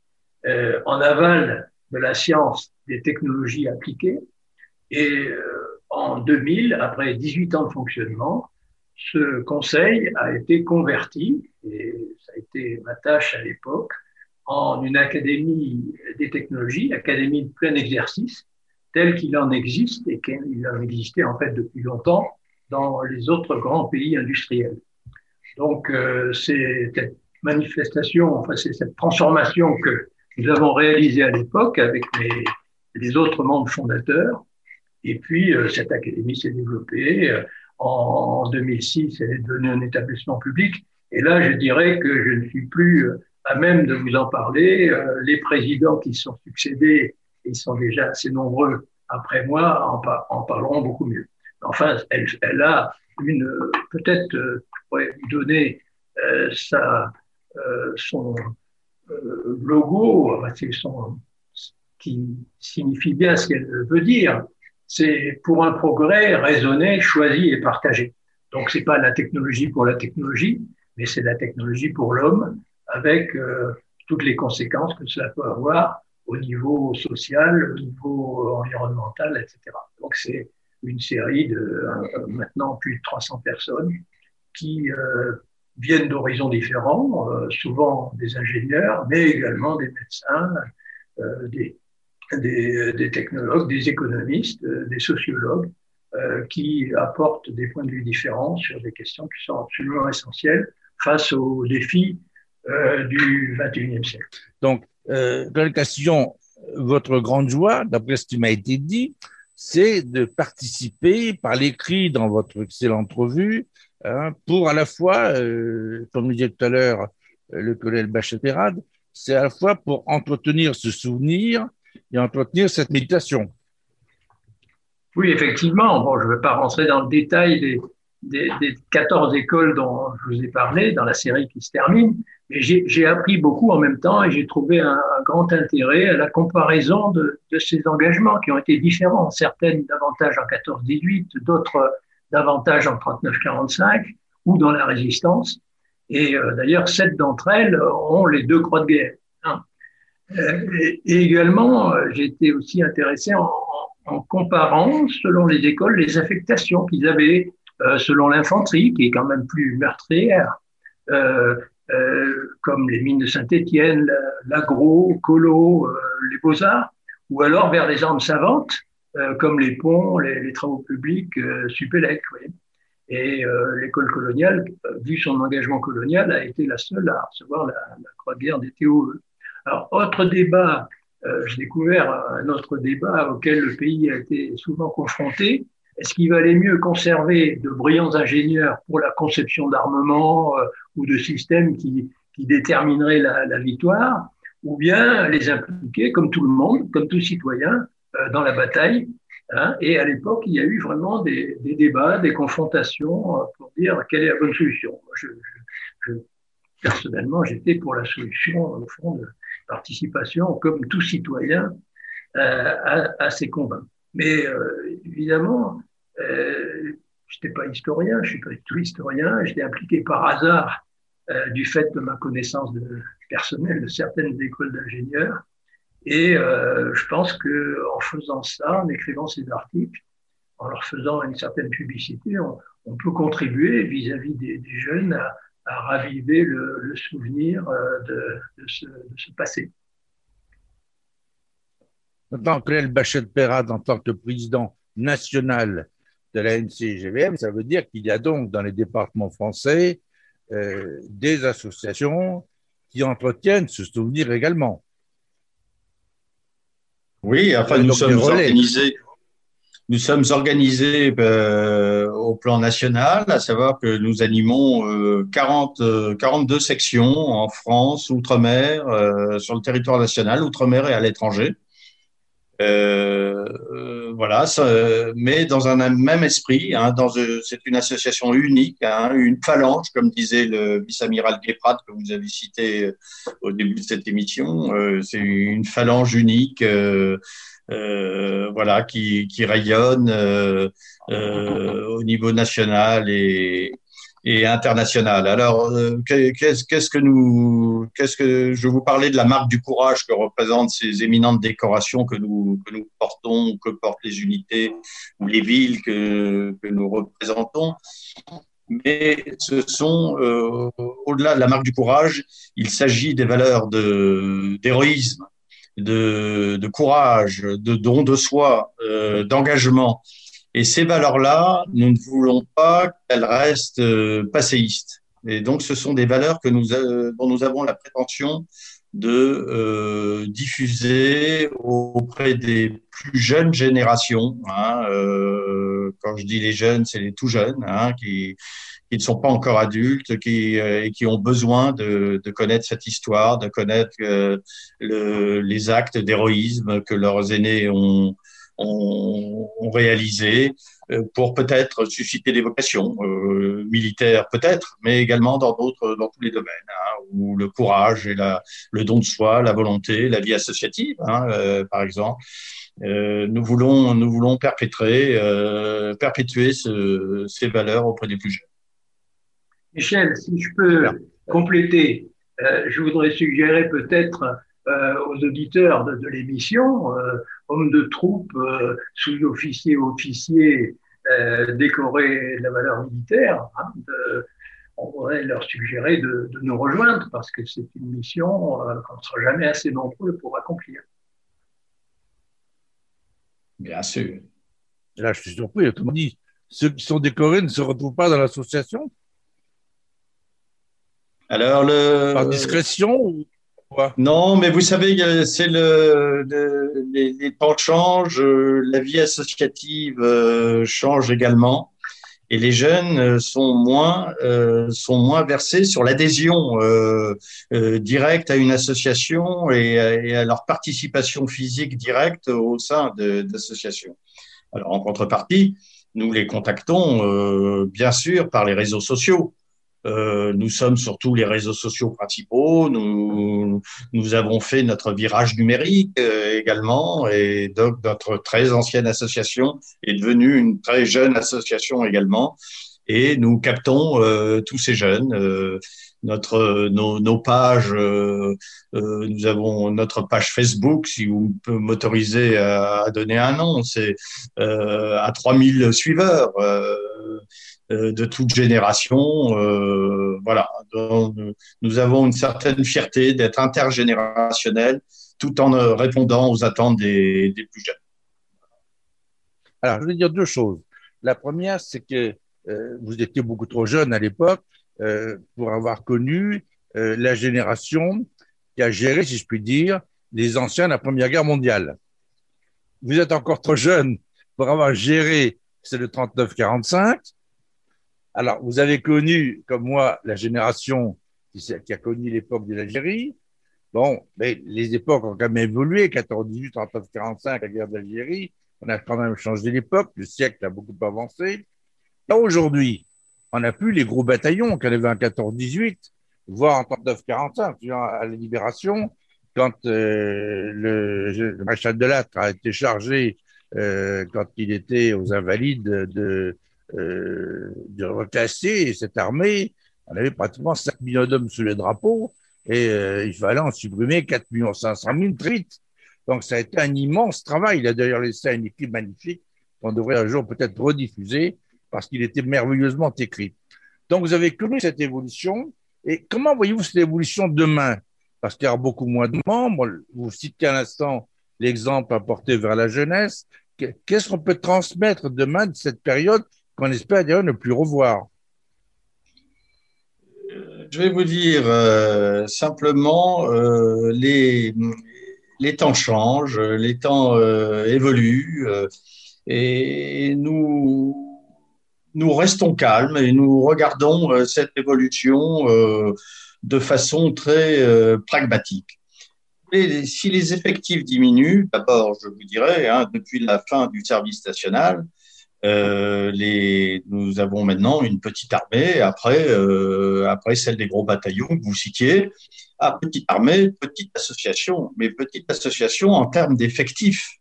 Speaker 7: euh, en aval de la science des technologies appliquées. Et euh, en 2000, après 18 ans de fonctionnement, ce conseil a été converti, et ça a été ma tâche à l'époque, en une académie des technologies, académie de plein exercice, tel qu'il en existe et qu'il en existait en fait depuis longtemps dans les autres grands pays industriels. Donc, euh, c'est cette manifestation, enfin, c'est cette transformation que nous avons réalisée à l'époque avec les, autres membres fondateurs. Et puis, euh, cette académie s'est développée. Euh, en, en 2006, elle est devenue un établissement public. Et là, je dirais que je ne suis plus euh, à même de vous en parler. Les présidents qui sont succédés, ils sont déjà assez nombreux après moi, en, en parleront beaucoup mieux. Enfin, elle, a une, peut-être, euh, pourrais donner euh, sa, euh, son euh, logo, son, qui signifie bien ce qu'elle veut dire. C'est pour un progrès raisonné, choisi et partagé. Donc, c'est pas la technologie pour la technologie, mais c'est la technologie pour l'homme, avec toutes les conséquences que cela peut avoir au niveau social, au niveau environnemental, etc. Donc, c'est une série de euh, maintenant plus de 300 personnes qui euh, viennent d'horizons différents, euh, souvent des ingénieurs, mais également des médecins, des, des, technologues, des économistes, des sociologues, qui apportent des points de vue différents sur des questions qui sont absolument essentielles face aux défis du 21e siècle.
Speaker 6: Donc, quelle question, votre grande joie, d'après ce qui m'a été dit, c'est de participer par l'écrit dans votre excellente revue hein, pour à la fois, euh, comme disait tout à l'heure euh, le collègue Bachet-Perad, c'est à la fois pour entretenir ce souvenir et entretenir cette méditation.
Speaker 7: Oui, effectivement. Bon, je ne vais pas rentrer dans le détail des, des, des 14 écoles dont je vous ai parlé dans la série qui se termine, mais j'ai appris beaucoup en même temps et j'ai trouvé un, grand intérêt à la comparaison de, de, ces engagements qui ont été différents, certaines davantage en 14-18, d'autres davantage en 39-45 ou dans la résistance. Et euh, d'ailleurs, sept d'entre elles ont les deux croix de guerre. Hein. Et, et, également, euh, été aussi intéressé en, en, comparant, selon les écoles, les affectations qu'ils avaient, euh, selon l'infanterie, qui est quand même plus meurtrière. Euh, euh, comme les mines de Saint-Étienne, l'agro, Colo, euh, les beaux-arts, ou alors vers des armes savantes, euh, comme les ponts, les, les travaux publics, Supélec. Oui. Et l'école coloniale, vu son engagement colonial, a été la seule à recevoir la, la croix de guerre des TOE. Alors, autre débat, j'ai découvert un autre débat auquel le pays a été souvent confronté, est-ce qu'il valait mieux conserver de brillants ingénieurs pour la conception d'armements euh, ou de systèmes qui, qui détermineraient la, victoire, ou bien les impliquer, comme tout le monde, comme tout citoyen, euh, dans la bataille hein? Et à l'époque, il y a eu vraiment des, débats, des confrontations euh, pour dire quelle est la bonne solution. Personnellement, j'étais pour la solution, au fond, de participation, comme tout citoyen, euh, à, ces combats. Mais évidemment, euh, je n'étais pas historien, je suis pas du tout historien, j'étais impliqué par hasard euh, du fait de ma connaissance personnelle de certaines écoles d'ingénieurs. Et euh, je pense que en faisant ça, en écrivant ces articles, en leur faisant une certaine publicité, on, peut contribuer vis-à-vis -vis des, jeunes à, raviver le, souvenir de, de, ce, de ce passé.
Speaker 6: Maintenant, Claire Bachet-Perrade, en tant que président national de la NCGVM, ça veut dire qu'il y a donc dans les départements français euh, des associations qui entretiennent ce souvenir également.
Speaker 5: Oui, enfin, nous sommes organisés. nous sommes organisés euh, au plan national, à savoir que nous animons 40, 42 sections en France, outre-mer, sur le territoire national, outre-mer et à l'étranger. Euh, voilà, mais dans un même esprit. Hein, dans, c'est une association unique, hein, une phalange, comme disait le vice-amiral Guéprat que vous avez cité au début de cette émission. c'est une phalange unique. Euh, voilà, qui, qui rayonne euh, euh, au niveau national et, et international. Alors, qu'est-ce, qu'est-ce que nous, qu'est-ce que je vous parlais de la marque du courage que représentent ces éminentes décorations que nous que nous portons, que portent les unités ou les villes que nous représentons. Mais ce sont au-delà de la marque du courage, il s'agit des valeurs de d'héroïsme, de, courage, de don de soi, euh, d'engagement. Et ces valeurs-là, nous ne voulons pas qu'elles restent euh, passéistes. Et donc, ce sont des valeurs que nous, euh, dont nous avons la prétention de diffuser auprès des plus jeunes générations. Hein, quand je dis les jeunes, c'est les tout jeunes hein, qui, qui ne sont pas encore adultes qui, euh, et qui ont besoin de, de, connaître cette histoire, de connaître euh, le, les actes d'héroïsme que leurs aînés ont, ont, ont réalisés euh, pour peut-être susciter des vocations euh, militaires, peut-être, mais également dans d'autres, dans tous les domaines, hein, où le courage et la, le don de soi, la volonté, la vie associative, hein, euh, par exemple. Euh, nous voulons, nous voulons perpétrer, perpétuer ce, ces valeurs auprès des plus jeunes.
Speaker 7: Michel, si je peux compléter, je voudrais suggérer peut-être euh, aux auditeurs de, l'émission, euh, hommes de troupe, sous-officiers, officiers, décorés de la valeur militaire, hein, on pourrait leur suggérer de, de, nous rejoindre parce que c'est une mission qu'on ne sera jamais assez nombreux pour accomplir.
Speaker 5: Bien sûr.
Speaker 6: Là, je suis surpris, tout le monde dit, ceux qui sont décorés ne se retrouvent pas dans l'association?
Speaker 5: Alors le.
Speaker 6: Par discrétion
Speaker 5: Non, mais vous savez, c'est le, les, temps changent, la vie associative euh, change également, et les jeunes euh, sont moins euh, sont moins versés sur l'adhésion directe à une association et, à leur participation physique directe au sein d'associations. Alors en contrepartie, nous les contactons bien sûr par les réseaux sociaux. Euh, nous sommes sur tous les réseaux sociaux principaux. Nous, nous avons fait notre virage numérique euh, également, et donc notre très ancienne association est devenue une très jeune association également. Et nous captons euh, tous ces jeunes. Euh, notre nos, nos pages, nous avons notre page Facebook, si vous m'autorisez à, à, donner un nom, c'est à 3000 suiveurs. Euh, de toute génération. Euh, voilà, nous avons une certaine fierté d'être intergénérationnel tout en euh, répondant aux attentes des, plus jeunes.
Speaker 6: Alors, je vais dire deux choses. La première, c'est que vous étiez beaucoup trop jeune à l'époque pour avoir connu la génération qui a géré, si je puis dire, les anciens de la Première Guerre mondiale. Vous êtes encore trop jeune pour avoir géré, c'est le 39-45, alors, vous avez connu, comme moi, la génération qui, a connu l'époque de l'Algérie. Bon, mais les époques ont quand même évolué. 14, 18, 39, 45, la guerre d'Algérie. On a quand même changé l'époque. Le siècle a beaucoup avancé. Aujourd'hui, on n'a plus les gros bataillons qu'on avait en 14, 18, voire en 39, 45, à la libération, quand euh, le, le maréchal de Lattre a été chargé euh, quand il était aux Invalides de euh, de reclasser cette armée. On avait pratiquement 5 millions d'hommes sous les drapeaux et euh, il fallait en supprimer 4 millions 500 000 trites. Donc ça a été un immense travail. Il a d'ailleurs laissé une équipe magnifique qu'on devrait un jour peut-être rediffuser parce qu'il était merveilleusement écrit. Donc vous avez connu cette évolution. Et comment voyez-vous cette évolution demain? Parce qu'il y aura beaucoup moins de membres. Vous citez à l'instant l'exemple apporté vers la jeunesse. Qu'est-ce qu'on peut transmettre demain de cette période qu'on espère d'ailleurs ne plus revoir.
Speaker 5: Je vais vous dire euh, simplement, euh, les, les temps changent, les temps euh, évoluent, Et nous, nous restons calmes et nous regardons cette évolution de façon très pragmatique. Si les effectifs diminuent, d'abord, je vous dirais, hein, depuis la fin du service national, euh, nous avons maintenant une petite armée après, euh, après celle des gros bataillons que vous citiez. Ah, petite armée, petite association, mais petite association en termes d'effectifs.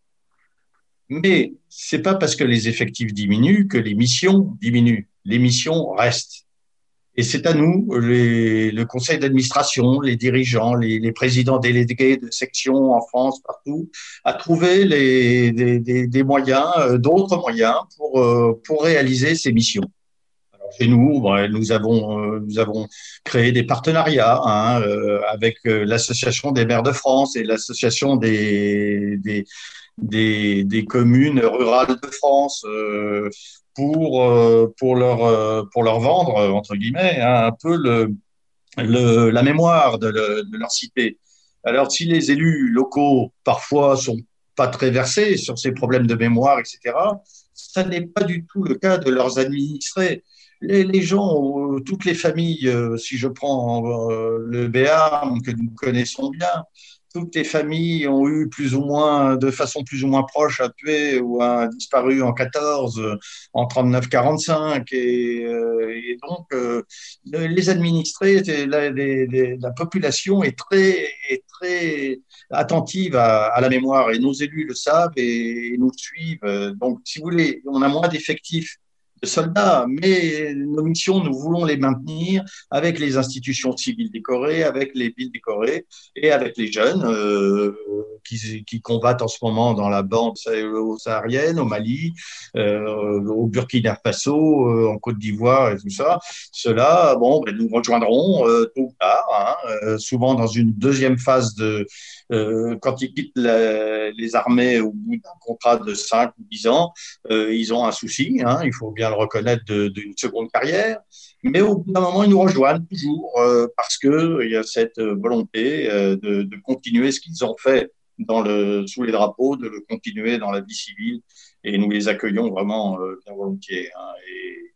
Speaker 5: Mais c'est pas parce que les effectifs diminuent que les missions diminuent. Les missions restent. Et c'est à nous, les, le conseil d'administration, les dirigeants, les, les, présidents délégués de sections en France, partout, à trouver les, des, des, moyens, euh, d'autres moyens pour, euh, pour réaliser ces missions. Alors, chez nous, nous, avons, euh, nous avons créé des partenariats hein, avec l'Association des maires de France et l'Association des, des, des, des, communes rurales de France pour, leur, euh, pour leur vendre, euh, entre guillemets, hein, un peu le, la mémoire de, leur cité. Alors, si les élus locaux, parfois, sont pas très versés sur ces problèmes de mémoire, etc., ça n'est pas du tout le cas de leurs administrés. Les, les gens, toutes les familles, si je prends le Béarn que nous connaissons bien, toutes les familles ont eu plus ou moins, de façon plus ou moins proche, à tuer ou a disparu en 14, en 39-45. Et, euh, et, donc, euh, les administrés, la, la, population est très, très attentive à, à, la mémoire et nos élus le savent et nous suivent. Donc, si vous voulez, on a moins d'effectifs soldats, mais nos missions, nous voulons les maintenir avec les institutions civiles décorées, avec les villes décorées et avec les jeunes euh, qui, qui, combattent en ce moment dans la bande saharienne, au Mali, euh, au Burkina Faso, euh, en Côte d'Ivoire et tout ça. Ceux-là, bon, ben, nous rejoindrons euh, tôt ou tard, hein, euh, souvent dans une deuxième phase de euh, quand ils quittent la, les armées au bout d'un contrat de 5 ou 10 ans, euh, ils ont un souci, hein, il faut bien le reconnaître, d'une seconde carrière. Mais au bout d'un moment, ils nous rejoignent toujours euh, parce qu'il y a cette volonté euh, de, de, continuer ce qu'ils ont fait dans le, sous les drapeaux, de le continuer dans la vie civile. Et nous les accueillons vraiment euh, bien volontiers. Hein, et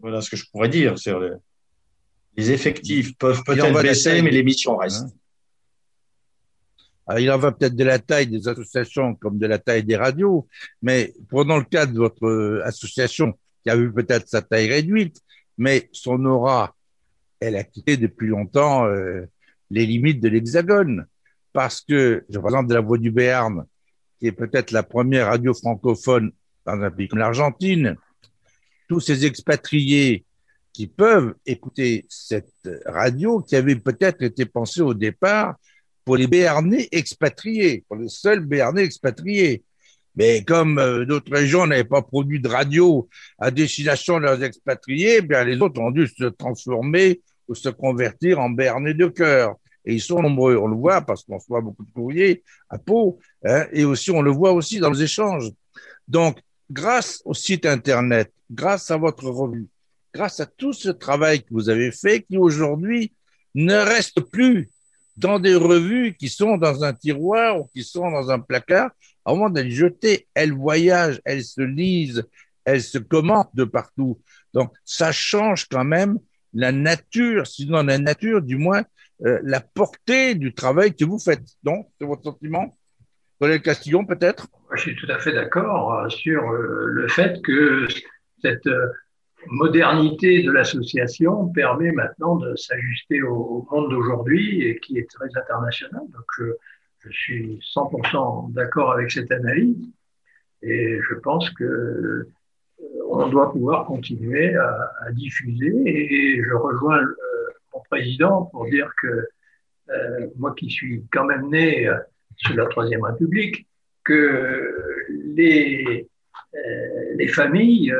Speaker 5: voilà ce que je pourrais dire sur les, les effectifs peuvent peut-être baisser, mais les missions restent. Hein
Speaker 6: alors, il en va peut-être de la taille des associations comme de la taille des radios, mais prenons le cas de votre euh, association qui a eu peut-être sa taille réduite, mais son aura, elle a quitté depuis longtemps euh, les limites de l'Hexagone. Parce que, je exemple de la Voix du Béarn, qui est peut-être la première radio francophone dans un pays comme l'Argentine, tous ces expatriés qui peuvent écouter cette radio qui avait peut-être été pensée au départ pour les Béarnais expatriés, pour les seuls Béarnais expatriés. Mais comme euh, d'autres régions n'avaient pas produit de radio à destination de leurs expatriés, eh bien les autres ont dû se transformer ou se convertir en Béarnais de cœur. Et ils sont nombreux, on le voit parce qu'on reçoit beaucoup de courriers à Pau, hein, et aussi on le voit aussi dans les échanges. Donc, grâce au site Internet, grâce à votre revue, grâce à tout ce travail que vous avez fait, qui aujourd'hui ne reste plus dans des revues qui sont dans un tiroir ou qui sont dans un placard, au moment d'être jetées, elles voyagent, elles se lisent, elles se commentent de partout. Donc, ça change quand même la nature, sinon la nature, du moins euh, la portée du travail que vous faites. Donc, c'est votre sentiment Colonel Castillon, peut-être?
Speaker 7: Je suis tout à fait d'accord euh, sur euh, le fait que cette modernité de l'association permet maintenant de s'ajuster au, monde d'aujourd'hui et qui est très international. Donc, je, je suis 100% d'accord avec cette analyse et je pense que euh, on doit pouvoir continuer à, diffuser et je rejoins euh, mon président pour dire que euh, moi qui suis quand même né euh, sous la Troisième République, que les, euh, les familles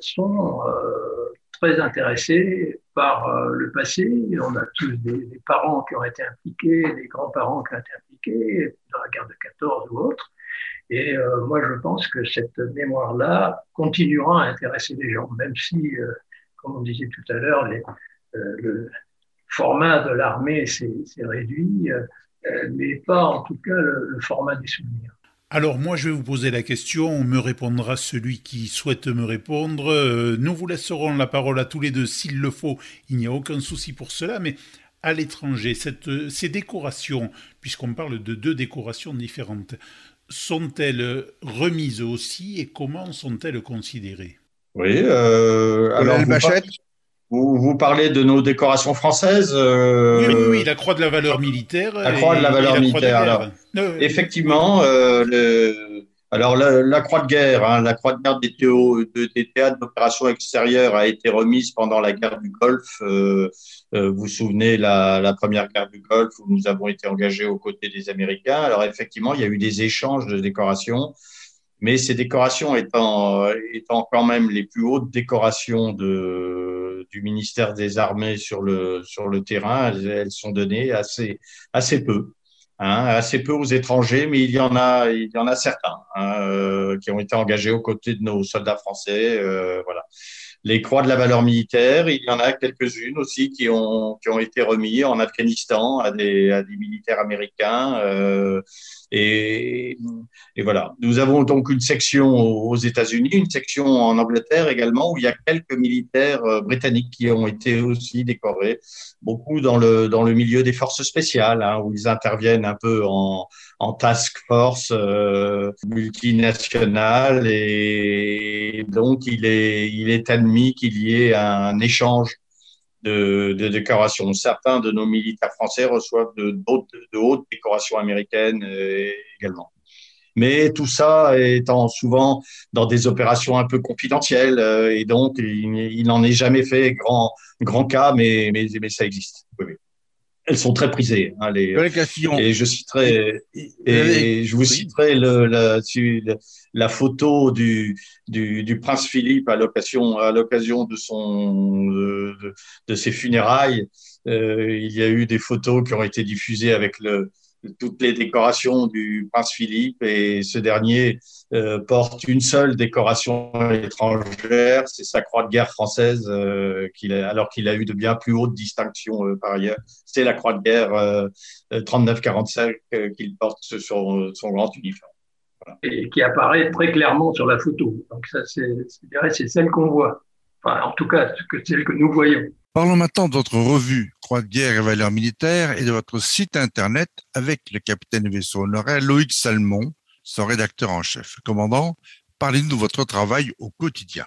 Speaker 7: sont euh, très intéressés par euh, le passé. On a tous des, parents qui ont été impliqués, des grands-parents qui ont été impliqués dans la guerre de 14 ou autre. Et euh, moi, je pense que cette mémoire-là continuera à intéresser les gens, même si, comme on disait tout à l'heure, le format de l'armée s'est réduit, mais pas en tout cas le, le format des souvenirs.
Speaker 3: Alors moi je vais vous poser la question, on me répondra celui qui souhaite me répondre. Euh, nous vous laisserons la parole à tous les deux s'il le faut, il n'y a aucun souci pour cela, mais à l'étranger, ces décorations, puisqu'on parle de deux décorations différentes, sont-elles remises aussi et comment sont-elles considérées?
Speaker 5: Oui, euh, alors vous, vous, parlez de nos décorations françaises
Speaker 3: euh, oui, oui, la croix de la valeur militaire.
Speaker 5: La croix de la valeur militaire. Alors, effectivement, euh, le, alors la, croix de guerre, hein, la croix de guerre des, des théâtres d'opération extérieures a été remise pendant la guerre du Golfe. Euh, euh, vous vous souvenez la, la, première guerre du Golfe où nous avons été engagés aux côtés des Américains. Alors effectivement, il y a eu des échanges de décorations mais ces décorations étant, étant quand même les plus hautes décorations de, du ministère des Armées sur le, sur le terrain, elles, sont données assez, assez peu. Hein, assez peu aux étrangers, mais il y en a, il y en a certains hein, euh, qui ont été engagés aux côtés de nos soldats français. Euh, voilà. Les croix de la valeur militaire, il y en a quelques-unes aussi qui ont, qui ont été remis en Afghanistan à des, à des militaires américains. Euh, et, voilà. Nous avons donc une section aux États-Unis, une section en Angleterre également, où il y a quelques militaires euh, britanniques qui ont été aussi décorés, beaucoup dans le, dans le milieu des forces spéciales, hein, où ils interviennent un peu en, en task force euh, multinationale. Et donc, il est, il est admis qu'il y ait un échange de, de décorations. Certains de nos militaires français reçoivent de, de, hautes décorations américaines euh, également. Mais tout ça étant souvent dans des opérations un peu confidentielles, euh, et donc il n'en est jamais fait grand, grand cas, mais, mais, mais ça existe. Oui, elles sont très prisées. Hein, les, et je citerai, et, je vous citerai le, la, la photo du, du, du, prince Philippe à l'occasion à l'occasion de son de, ses funérailles. Euh, il y a eu des photos qui ont été diffusées avec le toutes les décorations du prince Philippe et ce dernier euh, porte une seule décoration étrangère, c'est sa croix de guerre française, euh, qu'il a, alors qu'il a eu de bien plus hautes distinctions euh, par ailleurs. C'est la croix de guerre 39-45 qu'il porte sur son grand uniforme.
Speaker 7: Et qui apparaît très clairement sur la photo. Donc ça, c'est celle qu'on voit. Enfin, en tout cas, celle que nous voyons.
Speaker 4: Parlons maintenant de votre revue Croix de guerre et valeurs militaires et de votre site internet avec le capitaine vaisseau honoraire Loïc Salmon, son rédacteur en chef. Commandant, parlez-nous de votre travail au quotidien.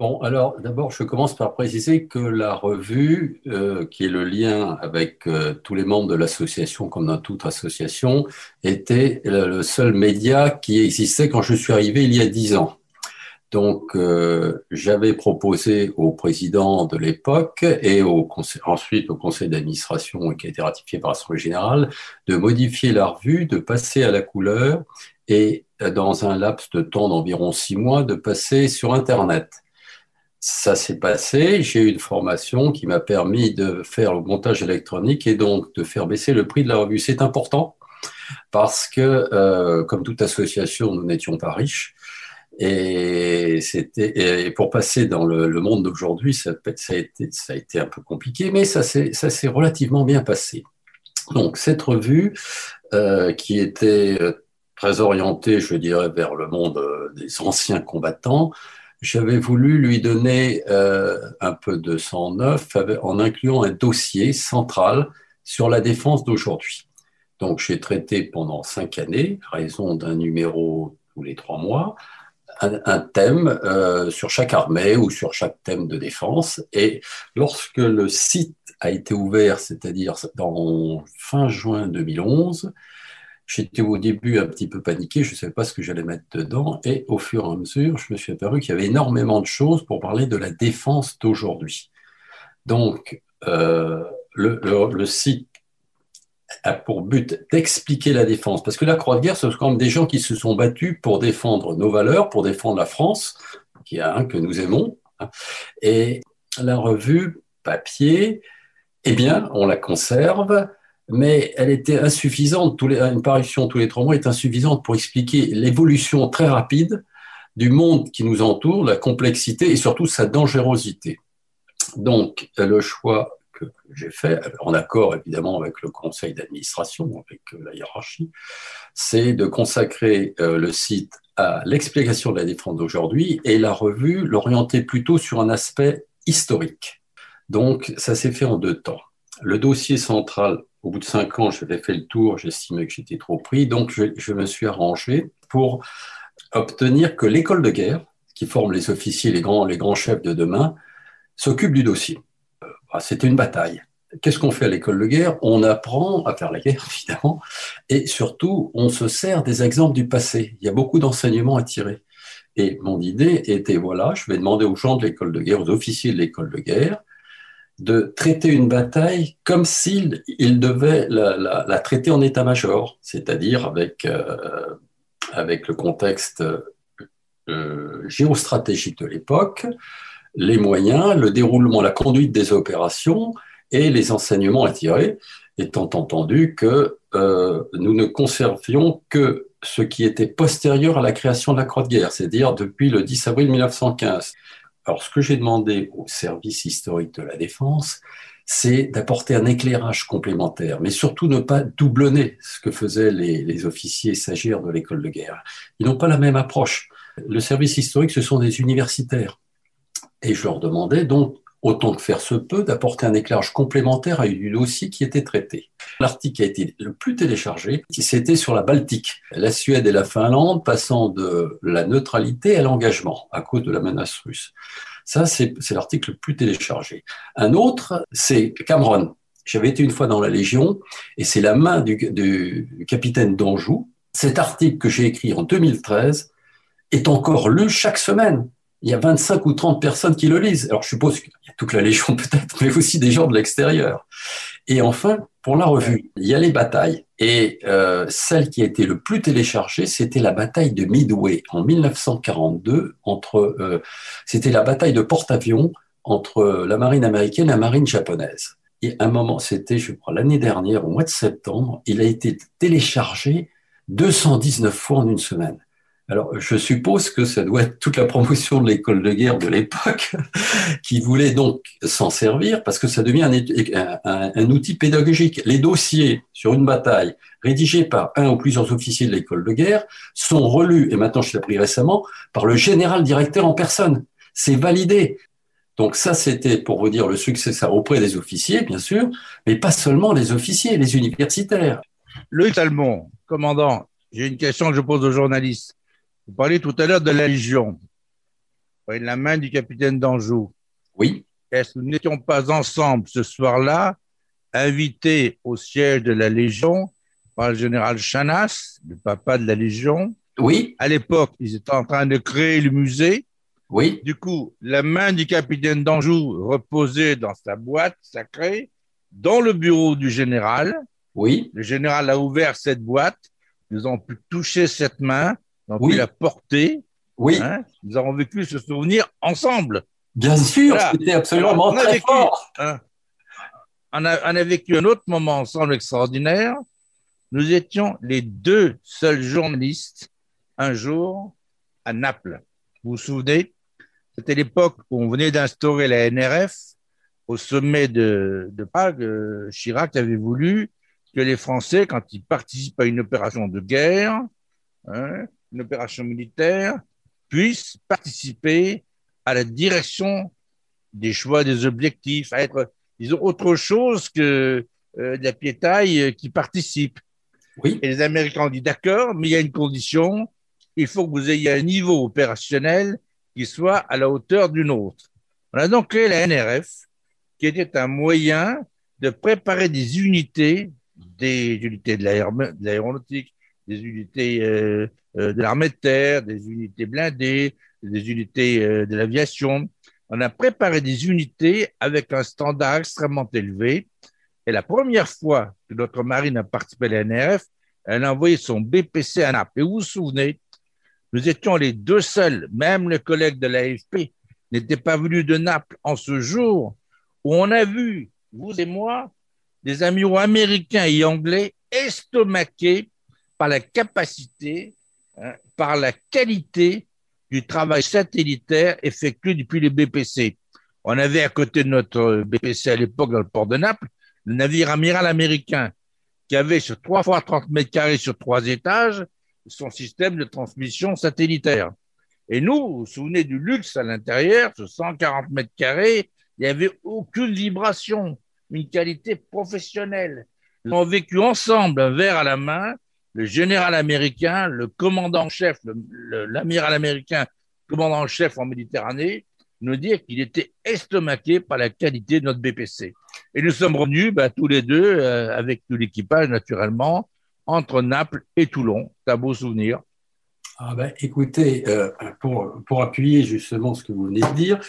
Speaker 8: Bon, alors d'abord, je commence par préciser que la revue, euh, qui est le lien avec euh, tous les membres de l'association, comme dans toute association, était le seul média qui existait quand je suis arrivé il y a dix ans. Donc, euh, j'avais proposé au président de l'époque et au conseil, ensuite au conseil d'administration qui a été ratifié par l'Assemblée générale de modifier la revue, de passer à la couleur et euh, dans un laps de temps d'environ six mois, de passer sur Internet. Ça s'est passé, j'ai eu une formation qui m'a permis de faire le montage électronique et donc de faire baisser le prix de la revue. C'est important parce que, euh, comme toute association, nous n'étions pas riches et, c'était, pour passer dans le, monde d'aujourd'hui, ça, a été, un peu compliqué, mais ça s'est, relativement bien passé. Donc cette revue, euh, qui était euh, très orientée, je dirais, vers le monde des anciens combattants, j'avais voulu lui donner euh, un peu de sang neuf en incluant un dossier central sur la défense d'aujourd'hui. Donc j'ai traité pendant cinq années, raison d'un numéro tous les trois mois, un, thème euh, sur chaque armée ou sur chaque thème de défense. Et lorsque le site a été ouvert, c'est-à-dire dans fin juin 2011, J'étais au début un petit peu paniqué, je ne savais pas ce que j'allais mettre dedans, et au fur et à mesure, je me suis aperçu qu'il y avait énormément de choses pour parler de la défense d'aujourd'hui. Donc, euh, le, le, le, site a pour but d'expliquer la défense. Parce que la Croix de guerre, ce sont quand même des gens qui se sont battus pour défendre nos valeurs, pour défendre la France, qui est un que nous aimons. Et la revue papier, eh bien, on la conserve, mais elle était insuffisante. Une parution tous les trois mois est insuffisante pour expliquer l'évolution très rapide du monde qui nous entoure, la complexité et surtout sa dangerosité. Donc, le choix que, j'ai fait, en accord évidemment avec le conseil d'administration, avec la hiérarchie, c'est de consacrer le site à l'explication de la défense d'aujourd'hui et la revue l'orienter plutôt sur un aspect historique. Donc, ça s'est fait en deux temps. Le dossier central, au bout de cinq ans, j'avais fait le tour, j'estimais que j'étais trop pris, donc je, me suis arrangé pour obtenir que l'école de guerre, qui forme les officiers, les grands, les grands chefs de demain, s'occupe du dossier. Euh, bah, c'était une bataille. Qu'est-ce qu'on fait à l'école de guerre? On apprend à faire la guerre, *laughs* évidemment, et surtout, on se sert des exemples du passé. Il y a beaucoup d'enseignements à tirer. Et mon idée était, voilà, je vais demander aux gens de l'école de guerre, aux officiers de l'école de guerre, de traiter une bataille comme s'ils devaient la, traiter en état-major, c'est-à-dire avec, euh, avec le contexte euh, géostratégique de l'époque, les moyens, le déroulement, la conduite des opérations et les enseignements à tirer, étant entendu que euh, nous ne conservions que ce qui était postérieur à la création de la Croix de guerre, c'est-à-dire depuis le 10 avril 1915. Alors, ce que j'ai demandé au service historique de la défense, c'est d'apporter un éclairage complémentaire, mais surtout ne pas doublonner ce que faisaient les, officiers stagiaires de l'école de guerre. Ils n'ont pas la même approche. Le service historique, ce sont des universitaires. Et je leur demandais donc autant que faire se peut, d'apporter un éclairage complémentaire à du dossier qui était traité. L'article a été le plus téléchargé, c'était sur la Baltique, la Suède et la Finlande passant de la neutralité à l'engagement à cause de la menace russe. Ça, c'est l'article le plus téléchargé. Un autre, c'est Cameron. J'avais été une fois dans la Légion et c'est la main du capitaine d'Anjou. Cet article que j'ai écrit en 2013 est encore lu chaque semaine il y a 25 ou 30 personnes qui le lisent. Alors je suppose qu'il y a toute la Légion *laughs* peut-être, mais aussi des gens de l'extérieur. Et enfin, pour la revue, il y a les batailles. Et euh, celle qui a été le plus téléchargée, c'était la bataille de Midway en 1942. Entre, euh, c'était la bataille de porte-avions entre la marine américaine et la marine japonaise. Et à un moment, c'était, je crois, l'année dernière, au mois de septembre, il a été téléchargé 219 fois en une semaine. Alors, je suppose que ça doit être toute la promotion de l'école de guerre de l'époque *laughs* qui voulait donc s'en servir parce que ça devient un, outil pédagogique. Les dossiers sur une bataille rédigés par un ou plusieurs officiers de l'école de guerre sont relus, et maintenant je l'ai appris récemment, par le général directeur en personne. C'est validé. Donc ça, c'était pour vous dire le succès ça auprès des officiers, bien sûr, mais pas seulement les officiers, les universitaires.
Speaker 6: Louis Talmont, commandant, j'ai une question que je pose aux journalistes. Vous parliez tout à l'heure de la Légion. Vous la main du capitaine d'Anjou.
Speaker 8: Oui.
Speaker 6: Est-ce que nous n'étions pas ensemble ce soir-là, invités au siège de la Légion par le général Chanas, le papa de la Légion?
Speaker 8: Oui.
Speaker 6: À l'époque, ils étaient en train de créer le musée.
Speaker 8: Oui.
Speaker 6: Du coup, la main du capitaine d'Anjou reposait dans sa boîte sacrée, dans le bureau du général.
Speaker 8: Oui.
Speaker 6: Le général a ouvert cette boîte. Nous avons pu toucher cette main donc, oui. la portée.
Speaker 8: Oui.
Speaker 6: Hein, nous avons vécu ce souvenir ensemble.
Speaker 8: Bien sûr, c'était absolument on très vécu, fort.
Speaker 6: Hein, on, a, on a vécu un autre moment ensemble extraordinaire. Nous étions les deux seuls journalistes un jour à Naples. Vous vous souvenez? C'était l'époque où on venait d'instaurer la NRF au sommet de, de Prague. Euh, Chirac avait voulu que les Français, quand ils participent à une opération de guerre, hein, une opération militaire, puisse participer à la direction des choix des objectifs, à être, disons, autre chose que euh, de la piétaille qui participe.
Speaker 8: Oui.
Speaker 6: Et les Américains ont dit d'accord, mais il y a une condition, il faut que vous ayez un niveau opérationnel qui soit à la hauteur d'une autre. On a donc créé la NRF, qui était un moyen de préparer des unités, des unités de l'aéronautique, des unités euh, euh, de l'armée de terre, des unités blindées, des unités euh, de l'aviation. On a préparé des unités avec un standard extrêmement élevé. Et la première fois que notre marine a participé à la elle a envoyé son BPC à Naples. Et vous vous souvenez, nous étions les deux seuls, même le collègue de l'AFP n'était pas venu de Naples en ce jour où on a vu, vous et moi, des amiraux américains et anglais estomaqués par la capacité, hein, par la qualité du travail satellitaire effectué depuis les BPC. On avait à côté de notre BPC à l'époque dans le port de Naples, le navire amiral américain qui avait sur 3 fois 30 mètres carrés sur trois étages son système de transmission satellitaire. Et nous, vous vous souvenez du luxe à l'intérieur, sur 140 mètres carrés, il n'y avait aucune vibration, une qualité professionnelle. Nous avons vécu ensemble, un verre à la main, le général américain, le commandant-chef, l'amiral américain, commandant-chef en Méditerranée, nous dire qu'il était estomaqué par la qualité de notre BPC. Et nous sommes revenus bah, tous les deux, euh, avec tout l'équipage naturellement, entre Naples et Toulon. Un beau souvenir.
Speaker 8: Ah ben, écoutez, euh, pour, pour, appuyer justement ce que vous venez de dire,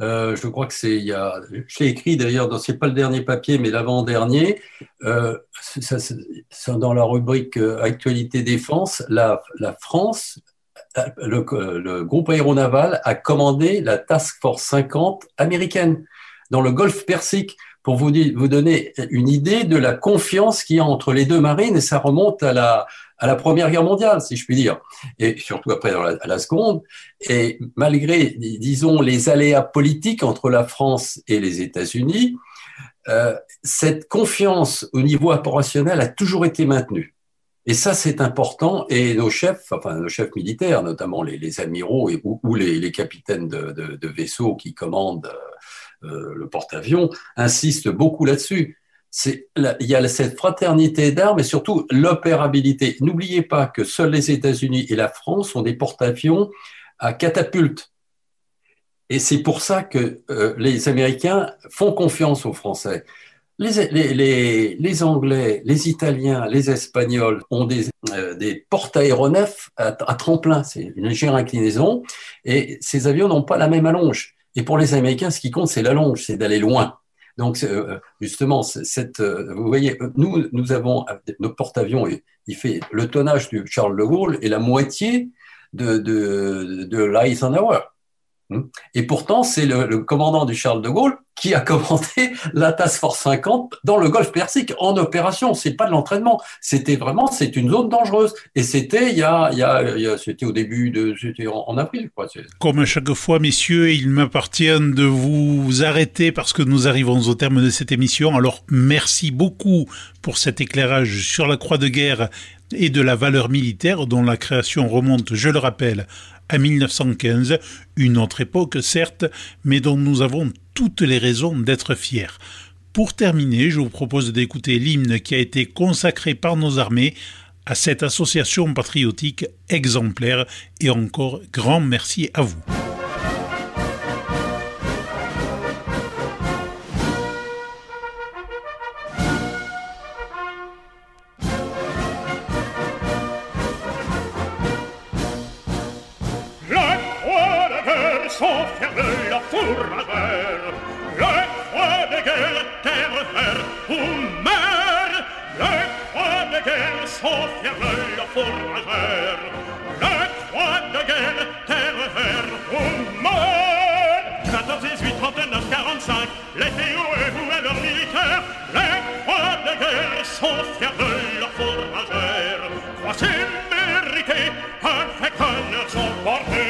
Speaker 8: euh, je crois que c'est, il y a, je l'ai écrit d'ailleurs, c'est pas le dernier papier, mais l'avant-dernier, c'est dans la rubrique Actualité défense, la, France le, le, groupe aéronaval a commandé la Task Force 50 américaine dans le Golfe Persique pour vous, vous donner une idée de la confiance qu'il y a entre les deux marines et ça remonte à la, à la Première Guerre mondiale, si je puis dire, et surtout après à la Seconde. Et malgré, disons, les aléas politiques entre la France et les États-Unis, euh, cette confiance au niveau opérationnel a toujours été maintenue. Et ça, c'est important. Et nos chefs, enfin nos chefs militaires, notamment les, amiraux et, ou, les, capitaines de, vaisseaux qui commandent euh, le porte-avions, insistent beaucoup là-dessus. il y a cette fraternité d'armes et surtout l'opérabilité. N'oubliez pas que seuls les États-Unis et la France ont des porte-avions à catapulte. Et c'est pour ça que euh, les Américains font confiance aux Français. Les, Anglais, les Italiens, les Espagnols ont des, euh, des porte-aéronefs à, tremplin, c'est une légère inclinaison, et ces avions n'ont pas la même allonge. Et pour les Américains, ce qui compte, c'est l'allonge, c'est d'aller loin. Donc, euh, justement, cette, euh, vous voyez, nous, nous avons notre porte-avions, il fait le tonnage du Charles de Gaulle et la moitié de, de, de l'Eisenhower. Hmm. Et pourtant, c'est le, commandant du Charles de Gaulle qui a commandé *laughs* la Task Force 50 dans le Golfe Persique en opération. C'est pas de l'entraînement. C'était vraiment, c'est une zone dangereuse. Et c'était il y a, il c'était au début de, c'était en, avril.
Speaker 3: Comme à chaque fois, messieurs, il m'appartient de vous arrêter parce que nous arrivons au terme de cette émission. Alors, merci beaucoup pour cet éclairage sur la croix de guerre et de la valeur militaire dont la création remonte, je le rappelle, à 1915, une autre époque certes, mais dont nous avons toutes les raisons d'être fiers. Pour terminer, je vous propose d'écouter l'hymne qui a été consacré par nos armées à cette association patriotique exemplaire et encore grand merci à vous.
Speaker 9: soffia la fourragère, quoi mérité, un fécal sur bordel.